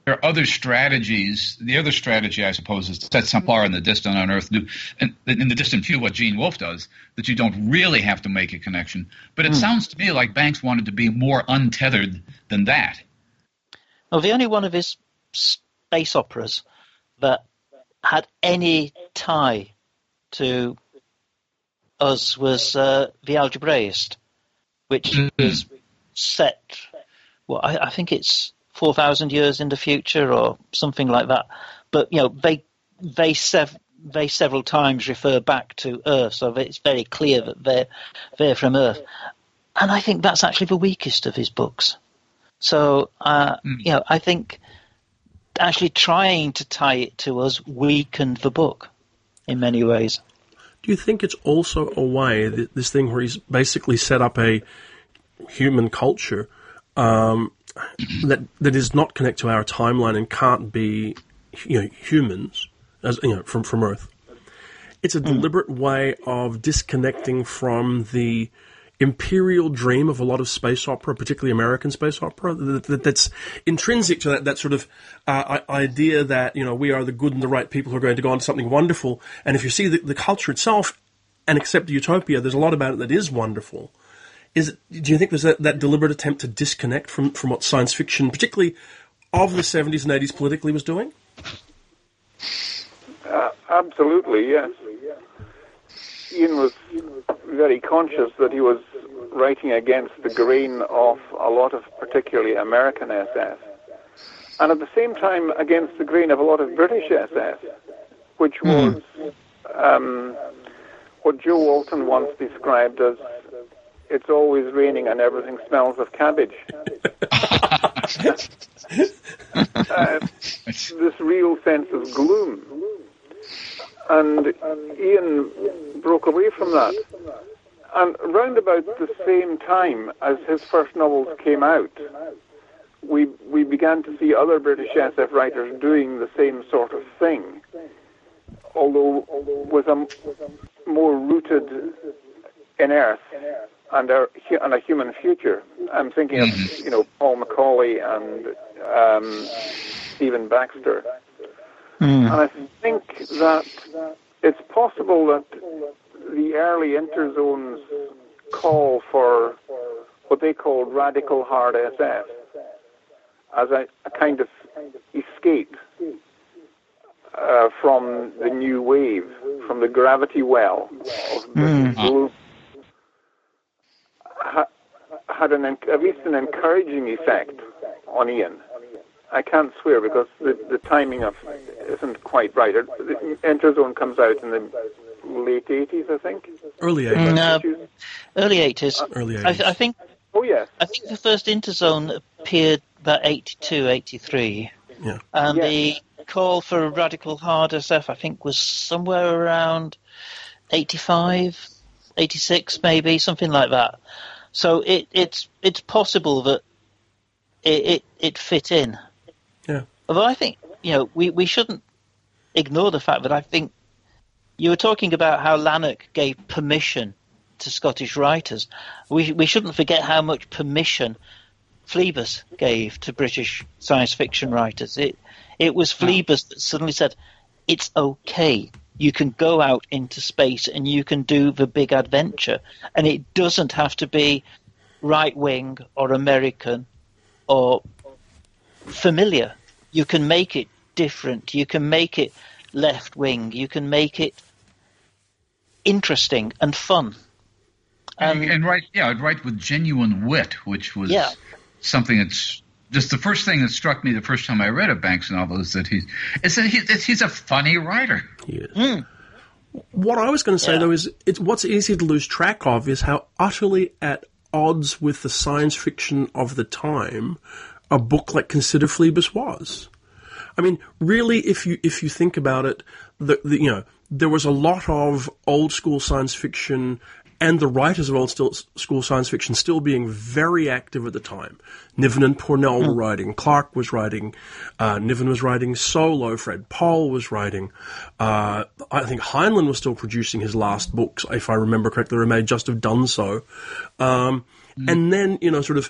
Speaker 2: There are other strategies. The other strategy, I suppose, is to set some far in the distant on Earth, do, and in the distant view, what Gene Wolfe does, that you don't really have to make a connection. But it sounds to me like Banks wanted to be more untethered than that.
Speaker 3: Well, the only one of his space operas that had any tie to us was uh, The Algebraist, which
Speaker 2: Mhm.
Speaker 3: is set, well, I, I think it's 4,000 years in the future or something like that. But, you know, they, they, sev- they several times refer back to Earth, so it's very clear that they're, they're from Earth. And I think that's actually the weakest of his books. So, uh, you know, I think actually trying to tie it to us weakened the book in many ways.
Speaker 1: Do you think it's also a way that this thing where he's basically set up a human culture um, that that is not connected to our timeline and can't be you know humans as you know from from Earth? It's a deliberate way of disconnecting from the imperial dream of a lot of space opera, particularly American space opera, that, that, that's intrinsic to that, that sort of uh, idea that, you know, we are the good and the right people who are going to go on to something wonderful. And if you see the, the culture itself and accept utopia, there's a lot about it that is wonderful. Is do you think there's that, that deliberate attempt to disconnect from, from what science fiction, particularly of the 70s and 80s politically, was doing?
Speaker 4: Uh, absolutely, yes. Iain was very conscious that he was writing against the grain of a lot of particularly American SF, and at the same time against the grain of a lot of British SF, which was um, what Jo Walton once described as "it's always raining and everything smells of cabbage." uh, this real sense of gloom. And Iain broke away from that. And round about the same time as his first novels came out, we we began to see other British SF writers doing the same sort of thing, although with a more rooted in Earth and a, and a human future. I'm thinking of you know Paul McAuley and um, Stephen Baxter. And I think that it's possible that the early Interzone's call for what they called radical hard SF as a, a kind of escape uh, from the new wave, from the gravity well of British. Ha- had an, at least an encouraging effect on Iain. I can't swear because the, the timing of isn't quite right. It, the Interzone comes out in the late 80s, I think.
Speaker 1: Early mm, 80s.
Speaker 3: No, early 80s.
Speaker 1: Uh, early
Speaker 3: I,
Speaker 1: 80s.
Speaker 3: I think
Speaker 4: Oh, yes.
Speaker 3: I think the first Interzone appeared about 82, 83.
Speaker 1: Yeah.
Speaker 3: And
Speaker 4: Yes.
Speaker 3: the call for radical hard SF, I think, was somewhere around 85, 86, maybe, something like that. So it, it's it's possible that it, it, it fit in. Although I think, you know, we, we shouldn't ignore the fact that I think you were talking about how Lanark gave permission to Scottish writers. We, we shouldn't forget how much permission Phlebas gave to British science fiction writers. It, it was Phlebas that suddenly said, it's okay. You can go out into space and you can do the big adventure. And it doesn't have to be right wing or American or familiar. You can make it different. You can make it left wing. You can make it interesting and fun.
Speaker 2: And,
Speaker 3: Um,
Speaker 2: and write, yeah, I'd write with genuine wit, which was
Speaker 3: Yeah.
Speaker 2: something that's just the first thing that struck me the first time I read a Banks novel is that he's is that, he, that he's a funny writer.
Speaker 1: Yes. What I was going to say
Speaker 3: Yeah.
Speaker 1: though is, it's what's easy to lose track of is how utterly at odds with the science fiction of the time a book like Consider Phlebas was. I mean, really, if you if you think about it, the, the you know there was a lot of old school science fiction, and the writers of old school science fiction still being very active at the time. Niven and Pournelle were writing, Clarke was writing, uh, Niven was writing solo, Fred Pohl was writing. Uh, I think Heinlein was still producing his last books, if I remember correctly, or may just have done so. Um, And then you know, sort of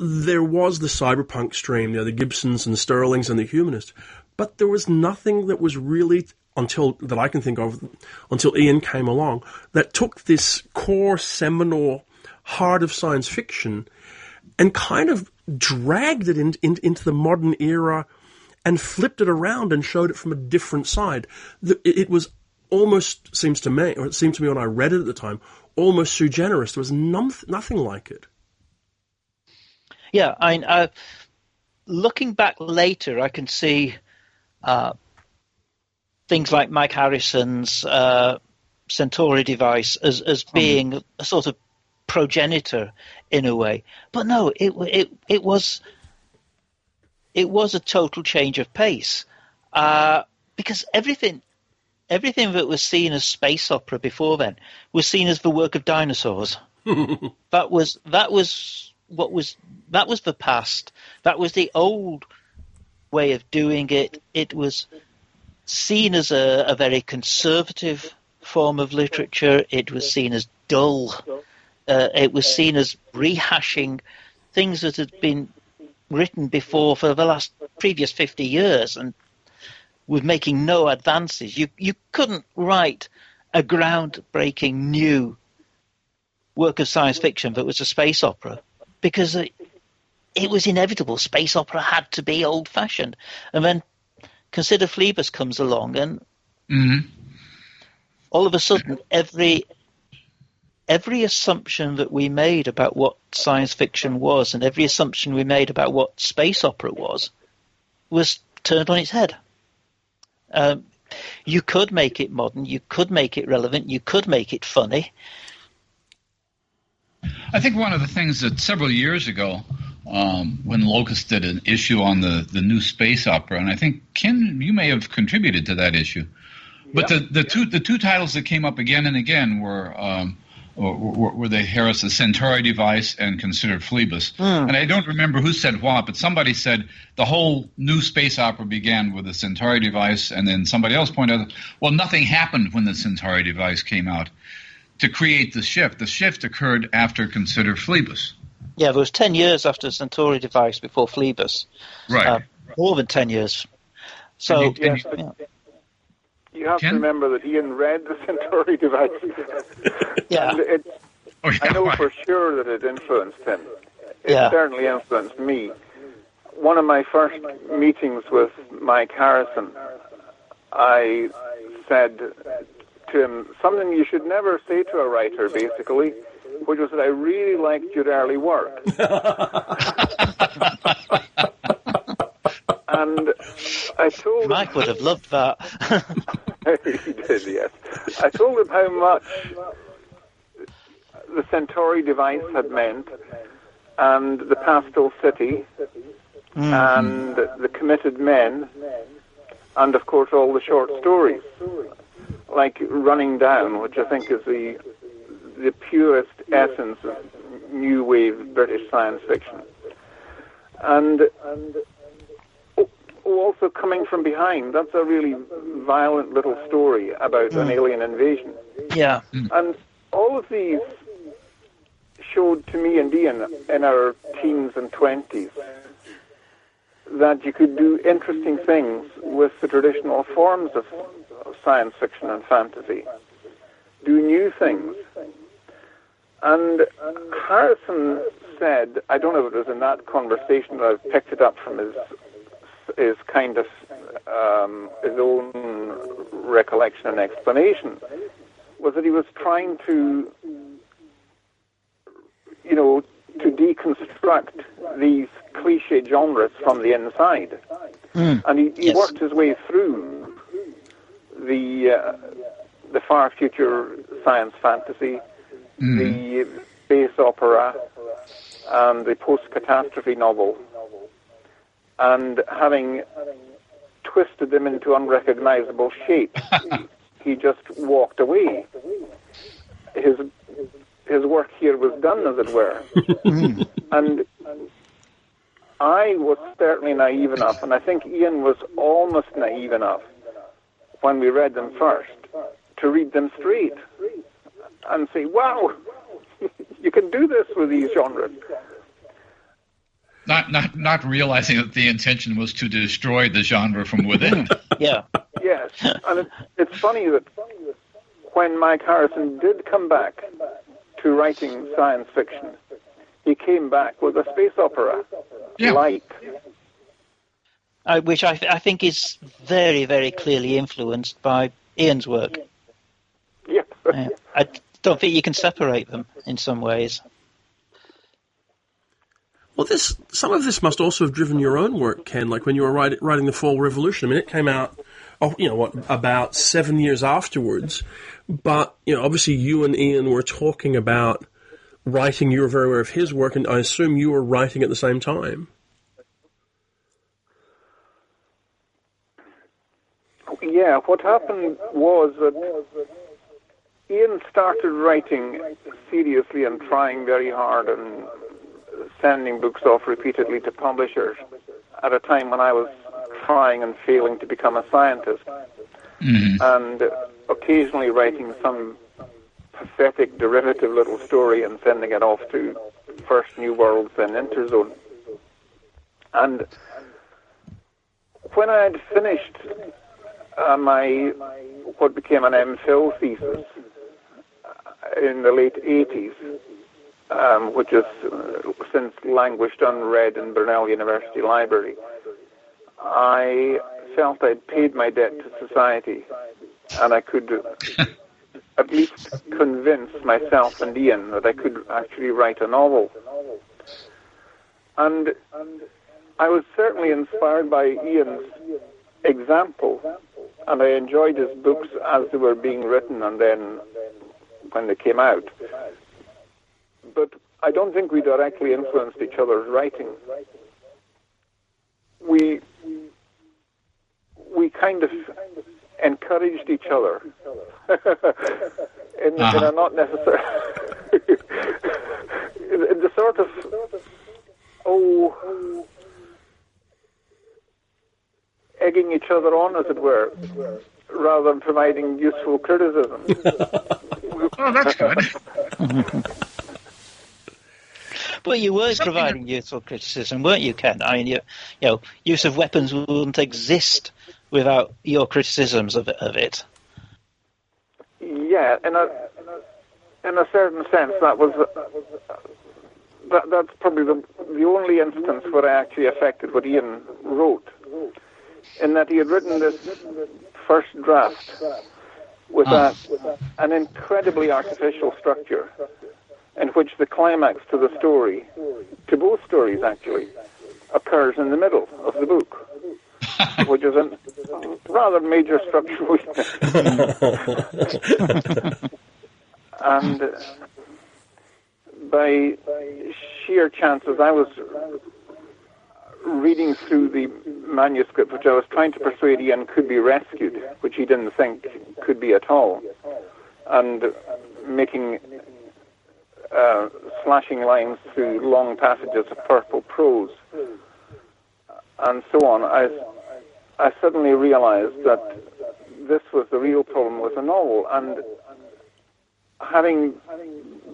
Speaker 1: there was the cyberpunk stream, you know, the Gibsons and the Sterlings and the humanists, but there was nothing that was really until that I can think of until Iain came along that took this core seminal heart of science fiction and kind of dragged it in, in, into the modern era and flipped it around and showed it from a different side. The, it, it was almost seems to me, or it seemed to me when I read it at the time, almost sui generis. There was nothing like it.
Speaker 3: Yeah, I, uh, looking back later, I can see uh, things like Mike Harrison's uh, Centauri device as as being a sort of progenitor in a way. But no, it it it was it was a total change of pace uh, because everything everything that was seen as space opera before then was seen as the work of dinosaurs. that was that was what was that was the past. That was the old way of doing it. It was seen as a, a very conservative form of literature. It was seen as dull. Uh, it was seen as rehashing things that had been written before for the last previous 50 years and was making no advances. You, you couldn't write a groundbreaking new work of science fiction that was a space opera because it, it was inevitable. Space opera had to be old fashioned. And then consider Phlebas comes along and
Speaker 2: Mm-hmm.
Speaker 3: all of a sudden every every assumption that we made about what science fiction was and every assumption we made about what space opera was was turned on its head. Um, you could make it modern, you could make it relevant, you could make it funny.
Speaker 2: I think one of the things that several years ago, um, when Locus did an issue on the, the new space opera, and I think Ken, you may have contributed to that issue. But the, the two the two titles that came up again and again were um, were, the Harris the Centauri device and considered Phlebas. And I don't remember who said what, but somebody said the whole new space opera began with the Centauri device, and then somebody else pointed out, well, nothing happened when the Centauri device came out to create the shift. The shift occurred after Consider Phlebas.
Speaker 3: Yeah, it was 10 years after Centauri device before Phlebas.
Speaker 2: Right.
Speaker 3: Uh, more than 10 years. So,
Speaker 2: And you- and
Speaker 3: yeah, yeah.
Speaker 4: You have
Speaker 2: Ken?
Speaker 4: to remember that Iain read the Centauri device.
Speaker 3: Yeah.
Speaker 4: It,
Speaker 2: Oh, yeah,
Speaker 4: I know
Speaker 2: right.
Speaker 4: for sure that it influenced him. It
Speaker 3: Yeah.
Speaker 4: certainly influenced me. One of my first meetings with Mike Harrison, I said to him something you should never say to a writer, basically, which was that I really liked your early work. and I told him
Speaker 3: Mike would have loved that.
Speaker 4: he did, yes. I told him how much the Centauri device had meant, and the Pastel City, mm-hmm. and the Committed Men, and of course all the short stories, like Running Down, which I think is the the purest essence of new wave British science fiction, and. Oh, also coming from behind. That's a really violent little story about an mm. alien invasion.
Speaker 3: yeah.
Speaker 4: And all of these showed to me and Iain in our teens and twenties that you could do interesting things with the traditional forms of, of science fiction and fantasy. Do new things. And Harrison said, I don't know if it was in that conversation, but I've picked it up from his his kind of um, his own recollection and explanation was that he was trying to, you know, to deconstruct these cliche genres from the inside.
Speaker 3: Mm.
Speaker 4: And he, he
Speaker 3: Yes.
Speaker 4: worked his way through the uh, the far future science fantasy, the space opera, and the post catastrophe novel, and having twisted them into unrecognizable shapes, he just walked away. His his work here was done, as it were, and I was certainly naive enough, and I think Iain was almost naive enough when we read them first to read them straight and say, "Wow, you can do this with these genres."
Speaker 2: Not not not realizing that the intention was to destroy the genre from within.
Speaker 3: Yeah.
Speaker 4: Yes, and it, it's funny that when Mike Harrison did come back to writing science fiction, he came back with a space opera,
Speaker 2: Yeah.
Speaker 4: Light.
Speaker 3: Uh, which I, th- I think is very, very clearly influenced by Iain's work.
Speaker 4: Yep.
Speaker 3: Yeah. I don't think you can separate them in some ways.
Speaker 1: Well, this some of this must also have driven your own work, Ken. Like when you were writing, writing the Fall Revolution. I mean, it came out, oh, you know, what about seven years afterwards. But you know, obviously, you and Ian were talking about writing. You were very aware of his work, and I assume you were writing at the same time.
Speaker 4: Yeah, what happened was that Iain started writing seriously and trying very hard and sending books off repeatedly to publishers at a time when I was trying and failing to become a scientist mm-hmm. and occasionally writing some pathetic derivative little story and sending it off to first New Worlds then Interzone. And when I had finished uh, my what became an MPhil thesis uh, in the late 80s, um, which has uh, since languished unread in Brunel University Library, I felt I'd paid my debt to society, and I could at least convince myself and Iain that I could actually write a novel. And I was certainly inspired by Iain's example, and I enjoyed his books as they were being written and then when they came out. But I don't think we directly influenced each other's writing. We we kind of encouraged each other in, in a
Speaker 2: Uh-huh.
Speaker 4: not necessary in the sort of oh egging each other on, as it were, rather than providing useful criticism.
Speaker 2: Oh, that's good.
Speaker 3: But you were
Speaker 2: Something
Speaker 3: providing useful criticism, weren't you, Ken? I mean, you, you know, use of weapons wouldn't exist without your criticisms of, of it.
Speaker 4: Yeah, in a in a certain sense, that was that, that's probably the the only instance where I actually affected what Iain wrote, in that he had written this first draft with a, an incredibly artificial structure, in which the climax to the story, to both stories actually, occurs in the middle of the book, which is a rather major structural weakness. and by sheer chances, I was reading through the manuscript, which I was trying to persuade Iain could be rescued, which he didn't think could be at all, and making uh, slashing lines through long passages of purple prose, and so on. I, I suddenly realized that this was the real problem with the novel, and having,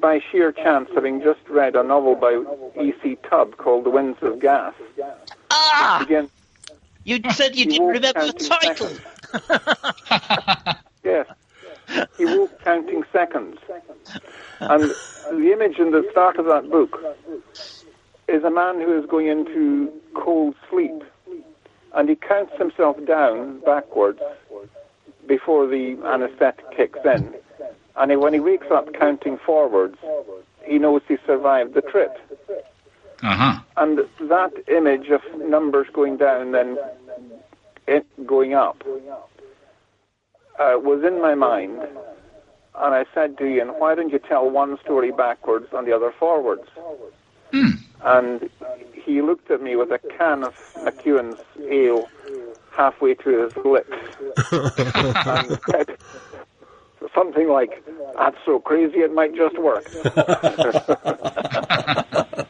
Speaker 4: by sheer chance, having just read a novel by E.C. Tubb called The Winds of Gath,
Speaker 3: Ah!
Speaker 4: again,
Speaker 3: You said you didn't remember the title.
Speaker 4: yes, he woke counting seconds, and the image in the start of that book is a man who is going into cold sleep, and he counts himself down backwards before the anesthetic kicks in, and he, when he wakes up counting forwards, he knows he survived the trip.
Speaker 2: Uh-huh.
Speaker 4: And that image of numbers going down, then it going up, uh, was in my mind. And I said to Iain, why don't you tell one story backwards and the other forwards?
Speaker 2: Hmm.
Speaker 4: And he looked at me with a can of McEwan's ale halfway to his lips and said something like, that's so crazy it might just work.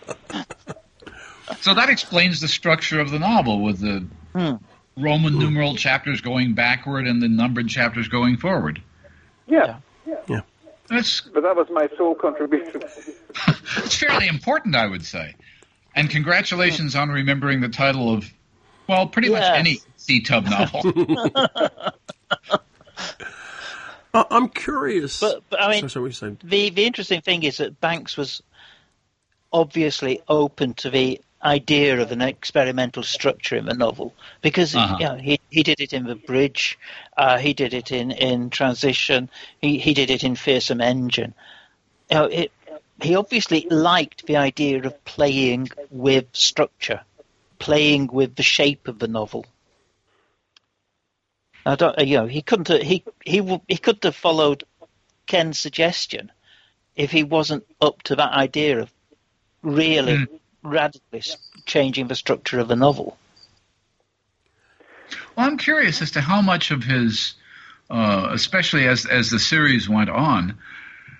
Speaker 2: So that explains the structure of the novel with the hmm. Roman numeral chapters going backward and the numbered chapters going forward.
Speaker 4: yeah.
Speaker 2: yeah That's
Speaker 4: But that was my sole contribution.
Speaker 2: it's fairly important, I would say. And congratulations on remembering the title of, well, pretty much any C Tubb novel.
Speaker 1: I- I'm curious.
Speaker 3: But, but I mean,
Speaker 1: Sorry, sorry, what you saying?
Speaker 3: the the interesting thing is that Banks was obviously open to the idea of an experimental structure in the novel because
Speaker 2: Uh-huh.
Speaker 3: you know, he he did it in the bridge, uh, he did it in in transition, he he did it in Feersum Endjinn. You know, it, he obviously liked the idea of playing with structure, playing with the shape of the novel. I don't, you know, he couldn't. have- He he he could have followed Ken's suggestion if he wasn't up to that idea of really radically s- changing the structure of a novel.
Speaker 2: Well, I'm curious as to how much of his, uh, especially as as the series went on,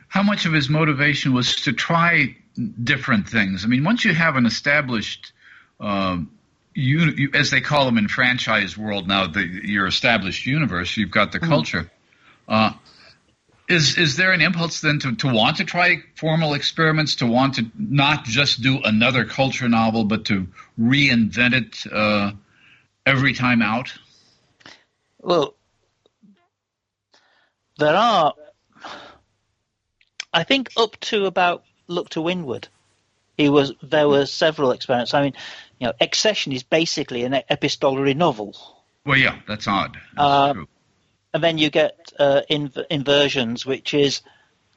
Speaker 2: how much of his motivation was to try different things. I mean, once you have an established, um, you, you, as they call them in franchise world now, the, your established universe, you've got the culture. Uh, is is there an impulse then to, to want to try formal experiments, to want to not just do another culture novel, but to reinvent it uh, every time out?
Speaker 3: Well, there are, I think, up to about Look to Windward, he was there were several experiments. I mean, you know, Excession is basically an epistolary novel.
Speaker 2: Well, yeah, that's odd. That's
Speaker 3: Uh. And then you get uh, Inv- Inversions, which is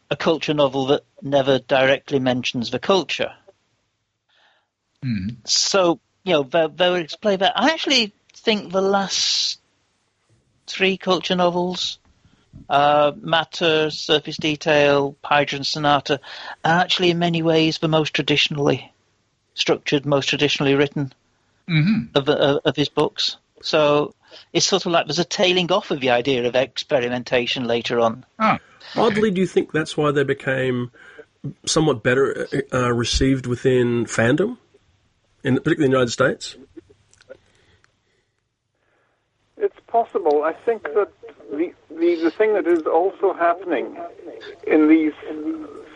Speaker 3: a culture novel that never directly mentions the culture.
Speaker 2: Mhm.
Speaker 3: So, you know, they, they would explain that. I actually think the last three culture novels, uh, Matter, Surface Detail, Hydrogen Sonata, are actually in many ways the most traditionally structured, most traditionally written
Speaker 2: Mhm.
Speaker 3: of, of, of his books. So it's sort of like there's a tailing off of the idea of experimentation later on.
Speaker 2: Ah,
Speaker 1: Oddly, do you think that's why they became somewhat better uh, received within fandom, in particularly in the United States?
Speaker 4: It's possible. I think that the, the, the thing that is also happening in these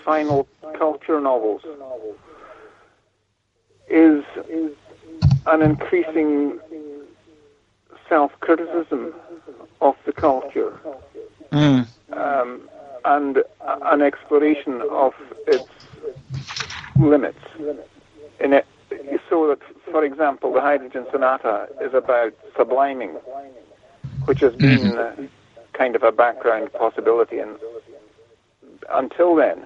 Speaker 4: final culture novels is an increasing self-criticism of the culture
Speaker 3: Mm.
Speaker 4: um, and an exploration of its limits. In it, so that, for example, the Hydrogen Sonata is about subliming, which has been uh, kind of a background possibility and until then.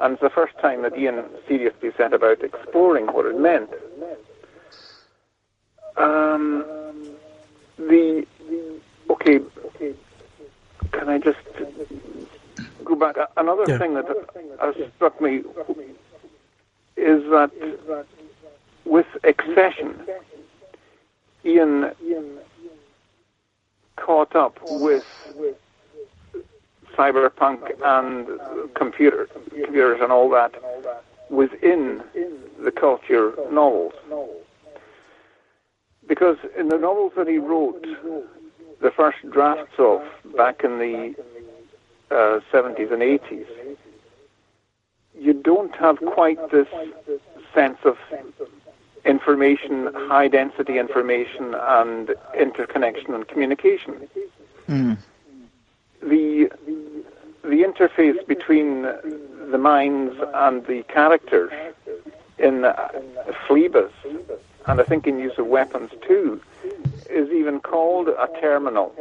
Speaker 4: And it's the first time that Iain seriously set about exploring what it meant. Um, the okay, can I just go back? Another
Speaker 1: Yeah.
Speaker 4: thing that has struck me is that with Excession, Iain caught up with cyberpunk and computer, computers and all that within the culture novels. Because in the novels that he wrote, the first drafts of back in the uh, 70s and 80s, you don't have quite this sense of information, high density information, and interconnection and communication.
Speaker 3: Mm.
Speaker 4: The the interface between the minds and the characters in uh, Phlebas, and I think in use of weapons too, is even called a terminal,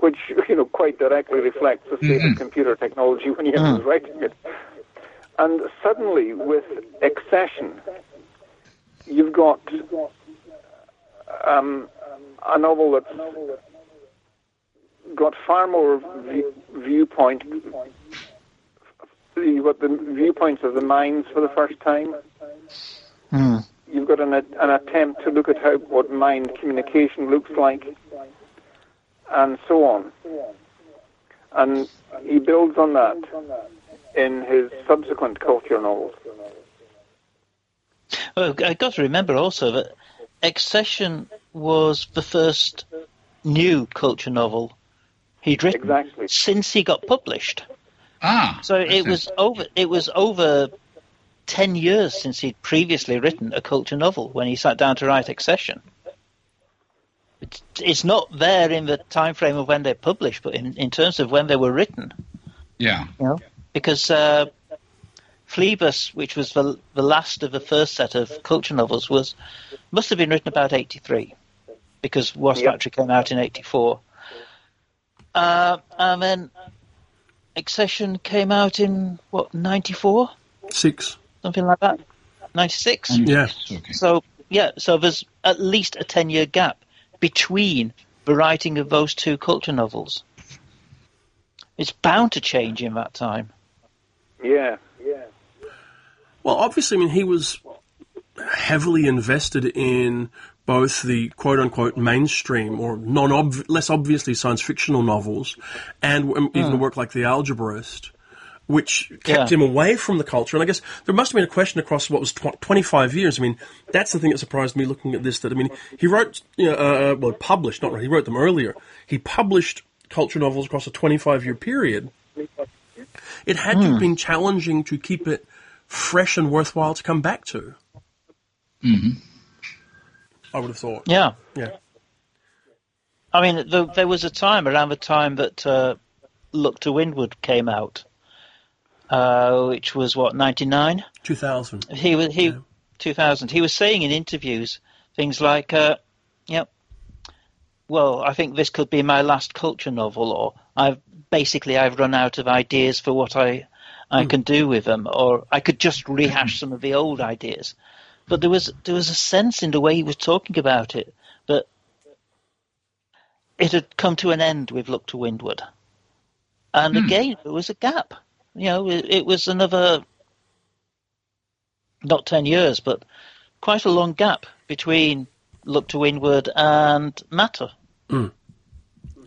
Speaker 4: which you know quite directly reflects the state of computer technology when Iain was writing it. And suddenly, with Excession, you've got um, a novel that's got far more view, viewpoint. You've got the viewpoints of the minds for the first time.
Speaker 3: Hmm.
Speaker 4: You've got an, an attempt to look at how what mind communication looks like, and so on. And he builds on that in his subsequent culture novels.
Speaker 3: Well, I got to remember also that Excession was the first new culture novel he'd written
Speaker 4: Exactly.
Speaker 3: since he got published.
Speaker 2: Ah.
Speaker 3: So
Speaker 2: I
Speaker 3: it
Speaker 2: see.
Speaker 3: was over. It was over ten years since he'd previously written a culture novel when he sat down to write Excession. It's, it's not there in the time frame of when they're published, but in, in terms of when they were written,
Speaker 2: Yeah.
Speaker 3: you know, because uh, Phlebas, which was the the last of the first set of culture novels, was must have been written about eighty three, because Wasp
Speaker 4: Yep.
Speaker 3: Factory came out in eighty four. Uh, and then Excession came out in what ninety four,
Speaker 1: Six.
Speaker 3: something like that, ninety six.
Speaker 1: Yeah.
Speaker 2: Okay.
Speaker 3: So yeah, so there's at least a ten year gap between the writing of those two culture novels. It's bound to change in that time.
Speaker 4: Yeah, yeah.
Speaker 1: Well, obviously, I mean, he was heavily invested in both the quote unquote mainstream or non less obviously science fictional novels and um, even a work like The Algebraist, which kept
Speaker 3: Yeah.
Speaker 1: him away from the culture. And I guess there must have been a question across what was tw- 25 years. I mean, that's the thing that surprised me looking at this. That I mean, he wrote, you know, uh, well, published, not he wrote them earlier. He published culture novels across a 25 year period. It had to have been challenging to keep it fresh and worthwhile to come back to.
Speaker 2: hmm
Speaker 1: I would have thought.
Speaker 3: Yeah.
Speaker 1: Yeah.
Speaker 3: I mean, th there was a time around the time that uh, Look to Windward came out, uh, which was what ninety nine.
Speaker 1: 2000.
Speaker 3: He was he
Speaker 1: Yeah.
Speaker 3: two thousand. He was saying in interviews things like, uh, "Yep, well, I think this could be my last culture novel," or "I've basically I've run out of ideas for what I I can do with them," or "I could just rehash some of the old ideas." But there was there was a sense in the way he was talking about it that it had come to an end with Look to Windward, and
Speaker 2: Hmm.
Speaker 3: again there was a gap. You know, it, it was another not 10 years, but quite a long gap between Look to Windward and Matter,
Speaker 1: Yes.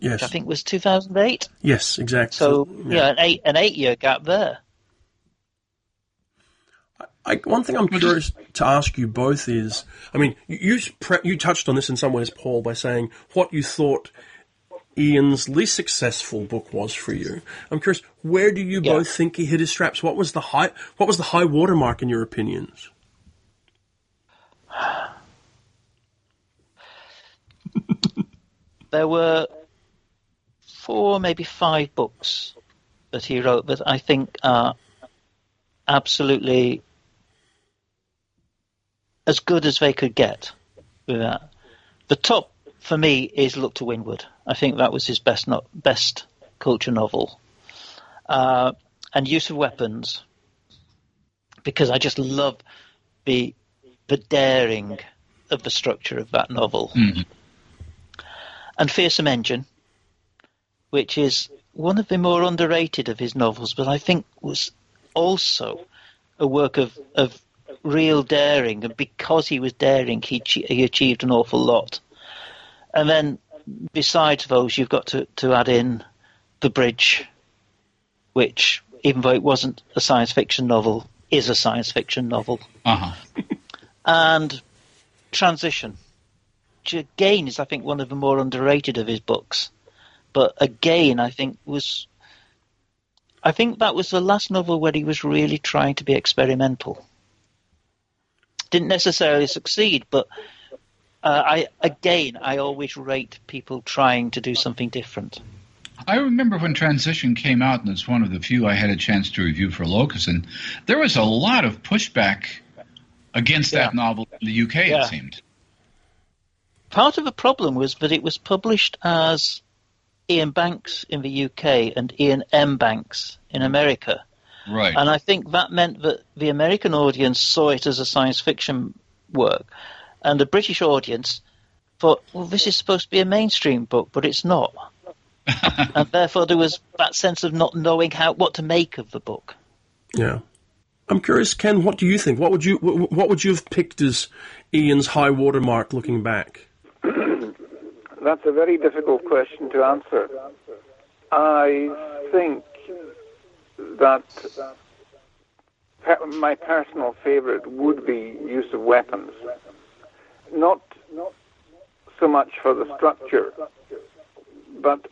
Speaker 3: which I think was 2008.
Speaker 1: Yes, exactly.
Speaker 3: So, yeah, an eight, an eight year gap there.
Speaker 1: I, one thing I'm curious to ask you both is, I mean, you you, you touched on this in some ways, Paul, by saying what you thought Iain's least successful book was for you. I'm curious, where do you
Speaker 3: Yeah.
Speaker 1: both think he hit his straps? What was the high What was the high watermark in your opinions?
Speaker 3: There were four, maybe five books that he wrote that I think are absolutely as good as they could get with that. The top for me is Look to Windward. I think that was his best no- best culture novel. Uh, and Use of Weapons because I just love the the daring of the structure of that novel.
Speaker 2: Mhm.
Speaker 3: And Feersum Endjinn, which is one of the more underrated of his novels, but I think was also a work of, of real daring. And because he was daring, he, he achieved an awful lot. And then, besides those, you've got to, to add in The Bridge, which, even though it wasn't a science fiction novel, is a science fiction novel.
Speaker 2: Uh-huh.
Speaker 3: And Transition, which again is, I think, one of the more underrated of his books. But again, I think was, I think that was the last novel where he was really trying to be experimental. Didn't necessarily succeed, but uh, I again, I always rate people trying to do something different.
Speaker 2: I remember when Transition came out, and it's one of the few I had a chance to review for Locus, and there was a lot of pushback against that novel in the UK,
Speaker 3: Yeah.
Speaker 2: it seemed.
Speaker 3: Part of the problem was that it was published as Iain Banks in the UK and Iain M. Banks in America.
Speaker 2: Right.
Speaker 3: And I think that meant that the American audience saw it as a science fiction work, and the British audience thought, well, this is supposed to be a mainstream book, but it's not. and therefore, there was that sense of not knowing how what to make of the book.
Speaker 1: Yeah. I'm curious, Ken. What do you think? What would you what would you have picked as Iain's high watermark looking back?
Speaker 4: That's a very difficult question to answer. I think that my personal favorite would be use of weapons. Not so much for the structure, but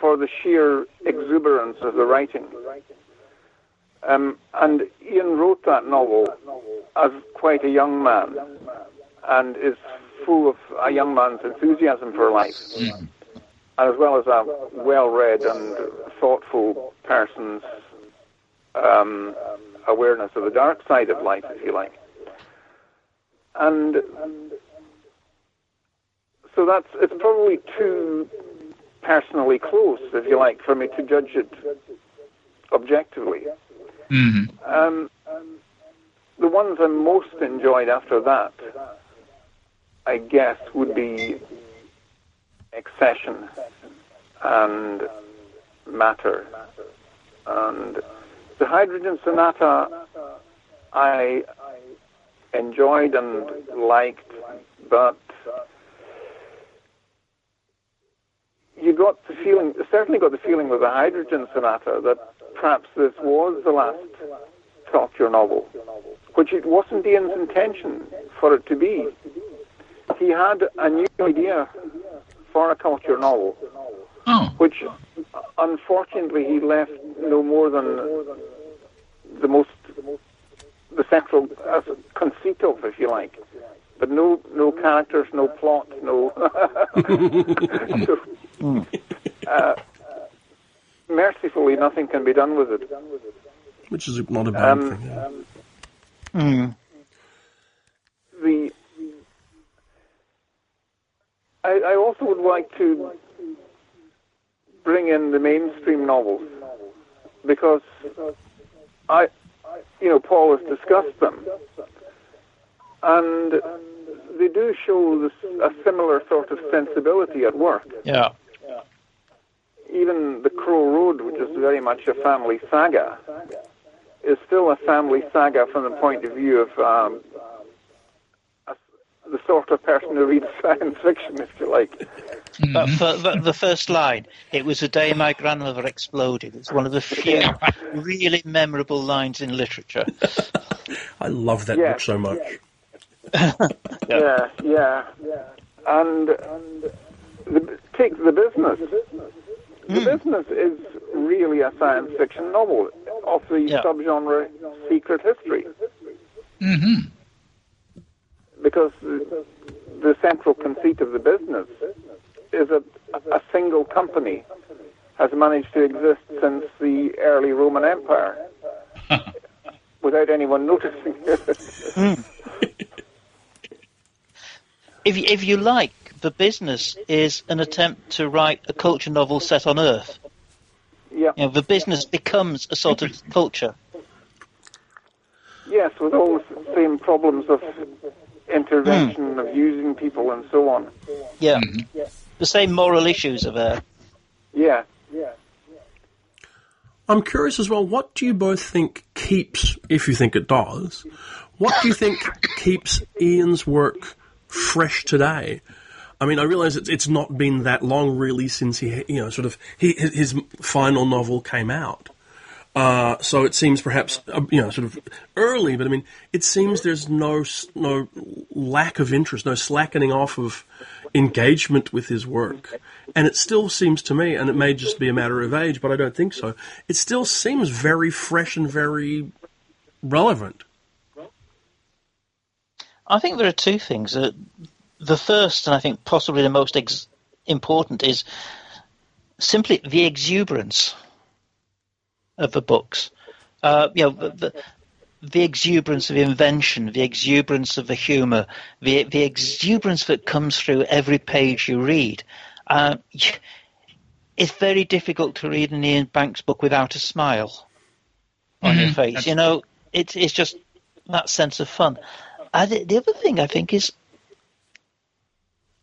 Speaker 4: for the sheer exuberance of the writing. Um, and Iain wrote that novel as quite a young man and is full of a young man's enthusiasm for life, mm. as well as a well read and thoughtful person's um, awareness of the dark side of life, if you like. And so that's it's probably too personally close, if you like, for me to judge it objectively.
Speaker 2: Mm-hmm.
Speaker 4: Um, the ones I most enjoyed after that, I guess, would be Excession and Matter. And the Hydrogen Sonata I enjoyed and liked, but you got the feeling, certainly got the feeling with the Hydrogen Sonata that perhaps this was the last culture novel, which it wasn't Iain's intention for it to be. He had a new idea for a culture novel,
Speaker 2: oh.
Speaker 4: which unfortunately he left no more than the most the central uh, conceit of, if you like. But no, no characters, no plot, no. so, uh, mercifully, nothing can be done with it.
Speaker 1: Which is not a bad um, thing.
Speaker 3: Yeah. Mm.
Speaker 4: The I, I also would like to bring in the mainstream novels. Because I, you know, Paul has discussed them, and they do show this, a similar sort of sensibility at work.
Speaker 3: Yeah.
Speaker 4: Even The Crow Road, which is very much a family saga, is still a family saga from the point of view of um, the sort of person who reads science fiction, if you like.
Speaker 3: Mm-hmm. But for, the, the first line, it was the day my grandmother exploded. It's one of the few really memorable lines in literature.
Speaker 1: I love that book so much.
Speaker 4: yeah. yeah, yeah, and, and the, take the business. The mm. business is really a science fiction novel of the yeah. subgenre secret history.
Speaker 2: Mm-hmm.
Speaker 4: Because the, the, central conceit of the business is that a single company has managed to exist since the early Roman Empire without anyone noticing.
Speaker 3: mm. If, if you like, the business is an attempt to write a culture novel set on Earth.
Speaker 4: Yeah.
Speaker 3: You know, the business becomes a sort of culture.
Speaker 4: Yes, with all the same problems of intervention, mm. of using people, and so on.
Speaker 3: Yeah. Mm-hmm. The same moral issues are there.
Speaker 4: Yeah. Yeah.
Speaker 1: I'm curious as well, what do you both think keeps, if you think it does, what do you think keeps Iain's work fresh today? I mean, I realise it's, it's not been that long really since he, you know, sort of he, his final novel came out. Uh, so it seems perhaps, uh, you know, sort of early, but I mean, it seems there's no no lack of interest, no slackening off of engagement with his work, and it still seems to me, and it may just be a matter of age, but I don't think so. It still seems very fresh and very relevant.
Speaker 3: I think there are two things. Uh, the first, and I think possibly the most ex- important, is simply the exuberance of the books. Uh, you know, the, the, exuberance of invention, the exuberance of the humour, the, the exuberance that comes through every page you read. Uh, it's very difficult to read an Iain Banks book without a smile. on your
Speaker 2: Mhm,
Speaker 3: face.
Speaker 2: that's
Speaker 3: You know, it's it's just that sense of fun. And the, the other thing I think is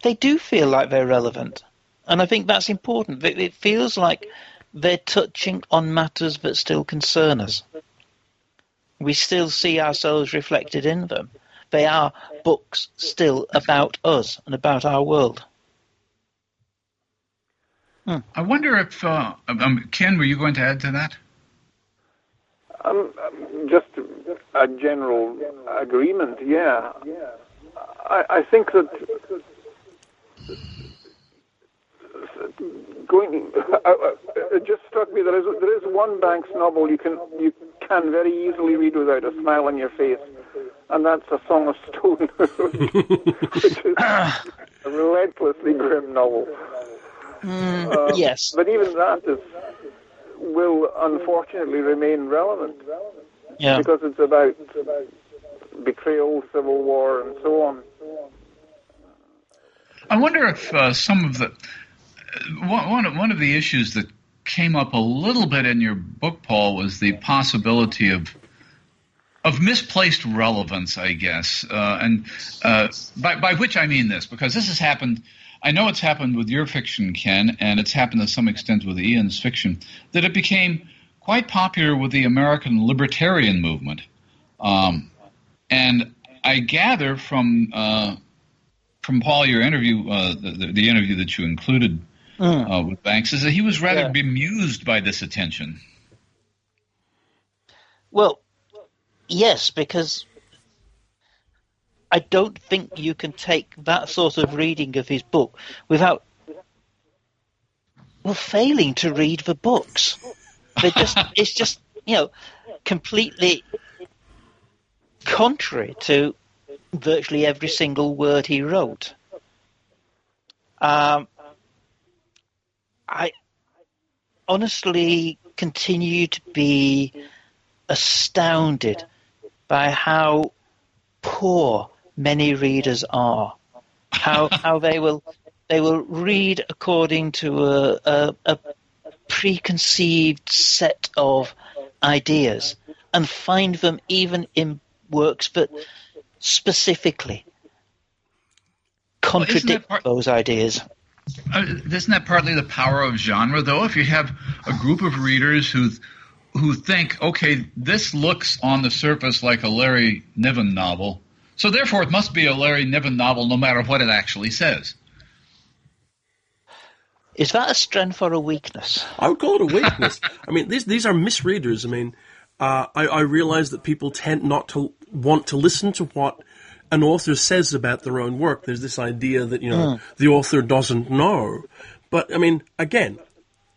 Speaker 3: they do feel like they're relevant, and I think that's important. It feels like they're touching on matters that still concern us. We still see ourselves reflected in them. They are books still about us and about our world.
Speaker 2: I wonder if uh, um, Ken, were you going to add to that?
Speaker 4: Um, um, just a general agreement, yeah. I, I think that going, it just struck me there is there is one Banks novel you can you can very easily read without a smile on your face, and that's A Song of Stone, which is a relentlessly grim novel. Uh,
Speaker 3: yes.
Speaker 4: But even that is will unfortunately remain relevant
Speaker 3: Yeah.
Speaker 4: because it's about betrayal, civil war, and so on.
Speaker 2: I wonder if uh, some of the one one of, one of the issues that came up a little bit in your book, Paul, was the possibility of of misplaced relevance, I guess, uh, and uh, by by which I mean this, because this has happened. I know it's happened with your fiction, Ken, and it's happened to some extent with Iain's fiction. That it became quite popular with the American libertarian movement, um, and I gather from uh, from Paul your interview, uh, the, the interview that you included
Speaker 3: Mm.
Speaker 2: uh, with Banks, is that he was rather
Speaker 3: Yeah.
Speaker 2: bemused by this attention.
Speaker 3: Well, yes, because I don't think you can take that sort of reading of his book without well failing to read the books. They just it's just you know completely contrary to virtually every single word he wrote. Um, I honestly continue to be astounded by how poor many readers are. How how they will they will read according to a, a, a preconceived set of ideas and find them even in works that specifically contradict
Speaker 2: part-
Speaker 3: those ideas.
Speaker 2: Uh, isn't that partly the power of genre, though? If you have a group of readers who who think, okay, this looks on the surface like a Larry Niven novel, so therefore it must be a Larry Niven novel, no matter what it actually says.
Speaker 3: Is that a strength or a weakness?
Speaker 1: I would call it a weakness. I mean, these these are misreaders. I mean, uh, I, I realize that people tend not to want to listen to what an author says about their own work. There's this idea that you know hmm. the author doesn't know. But I mean, again,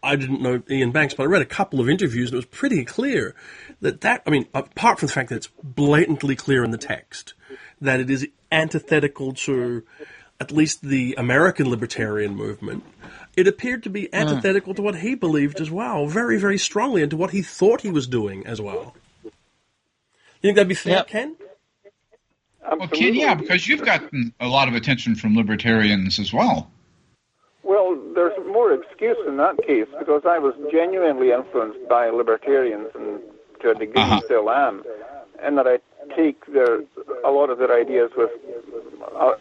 Speaker 1: I didn't know Iain Banks, but I read a couple of interviews and it was pretty clear that that. I mean, apart from the fact that it's blatantly clear in the text that it is antithetical to at least the American libertarian movement, it appeared to be hmm. antithetical to what he believed as well, very, very strongly, and to what he thought he was doing as well. You think that'd be fair,
Speaker 3: Yep.
Speaker 1: Ken?
Speaker 2: Well, Ken, yeah, because you've gotten a lot of attention from libertarians as well.
Speaker 4: Well, there's more excuse in that case because I was genuinely influenced by libertarians, and to a degree
Speaker 2: Uh-huh.
Speaker 4: still am, and that I take their a lot of their ideas with. Uh,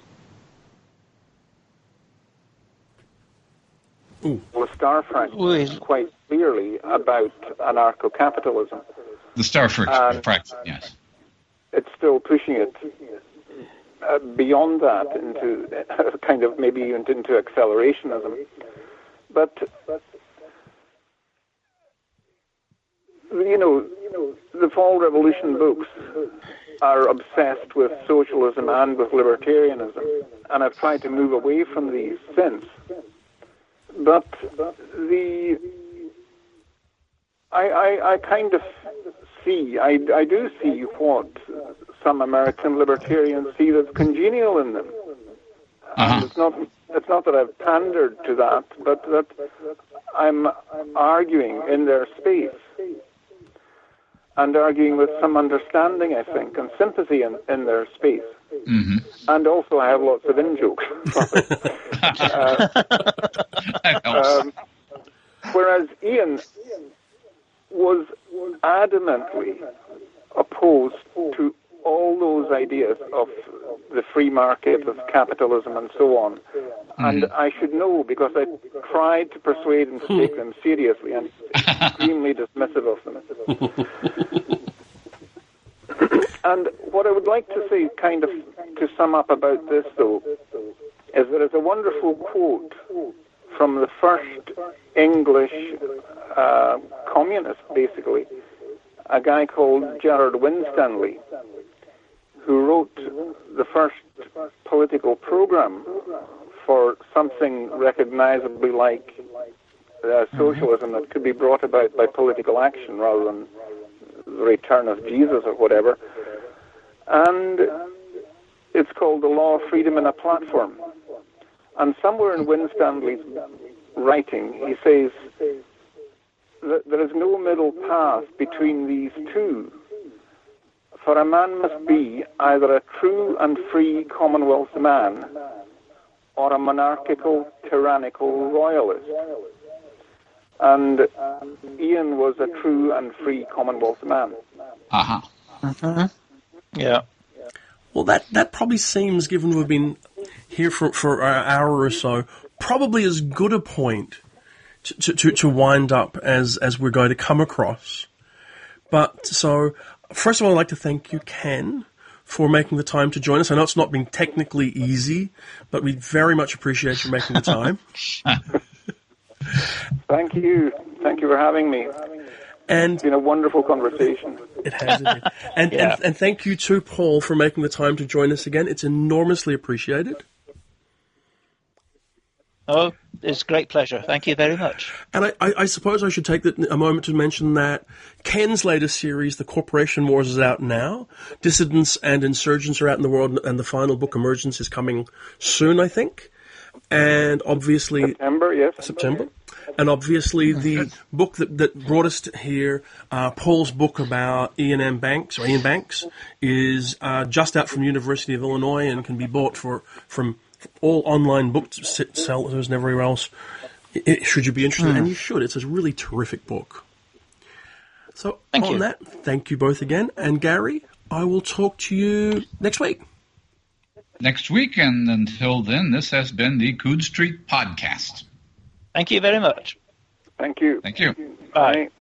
Speaker 1: Ooh.
Speaker 4: with Starfrank
Speaker 3: Ooh.
Speaker 4: quite clearly about anarcho-capitalism.
Speaker 2: The Starford
Speaker 4: Um,
Speaker 2: practice, yes.
Speaker 4: It's still pushing it uh, beyond that into kind of maybe even into accelerationism. But you know, the fall revolution books are obsessed with socialism and with libertarianism, and I've tried to move away from these since. But the I, I, I kind of see, I, I do see what some American libertarians see that's congenial in them.
Speaker 2: Uh-huh.
Speaker 4: it's not it's not that I've pandered to that, but that I'm arguing in their space and arguing with some understanding, I think, and sympathy in, in their space.
Speaker 2: hmm
Speaker 4: And also, I have lots of in jokes. uh, um, whereas Iain was adamantly opposed to all those ideas of the free market, of capitalism, and so on. Hmm. And I should know because I tried to persuade him to take hmm. them seriously and extremely dismissive of them. and what I would like to say, kind of to sum up about this, though, is there is a wonderful quote from the first English uh, communist, basically, a guy called Gerrard Winstanley, who wrote the first political program for something recognizably like uh, socialism that could be brought about by political action rather than the return of Jesus or whatever. And it's called The Law of Freedom in a Platform. And somewhere in Winstanley's writing, he says that there is no middle path between these two. For a man must be either a true and free Commonwealth man or a monarchical, tyrannical royalist. And Iain was a true and free Commonwealth man.
Speaker 2: Uh huh.
Speaker 3: Yeah.
Speaker 1: Well, that, that probably seems, given we've been here for, for an hour or so, probably as good a point to, to, to wind up as, as we're going to come across. But so, first of all, I'd like to thank you, Ken, for making the time to join us. I know it's not been technically easy, but we very much appreciate you making the time.
Speaker 4: Thank you. Thank you for having me.
Speaker 1: And
Speaker 4: It's been a wonderful conversation.
Speaker 1: It has indeed. And,
Speaker 3: Yeah.
Speaker 1: and and thank you to Paul for making the time to join us again. It's enormously appreciated.
Speaker 3: Oh, it's a great pleasure. Thank you very much.
Speaker 1: And I, I, I suppose I should take that, a moment to mention that Ken's latest series, The Corporation Wars, is out now. Dissidents and Insurgents are out in the world, and the final book, Emergence, is coming soon, I think. And obviously,
Speaker 4: September, yes.
Speaker 1: September. And obviously, the book that, that brought us to here, uh, Paul's book about Iain M. Banks, or Iain Banks, is uh, just out from University of Illinois and can be bought for from all online book sellers and everywhere else. I- I- should you be interested, and you should. It's a really terrific book. So,
Speaker 3: Thank
Speaker 1: on
Speaker 3: you.
Speaker 1: that, thank you both again. And Gary, I will talk to you next week.
Speaker 2: Next week, and until then, this has been the Coode Street Podcast.
Speaker 3: Thank you very much.
Speaker 4: Thank you.
Speaker 2: Thank you.
Speaker 3: Bye.
Speaker 4: Bye.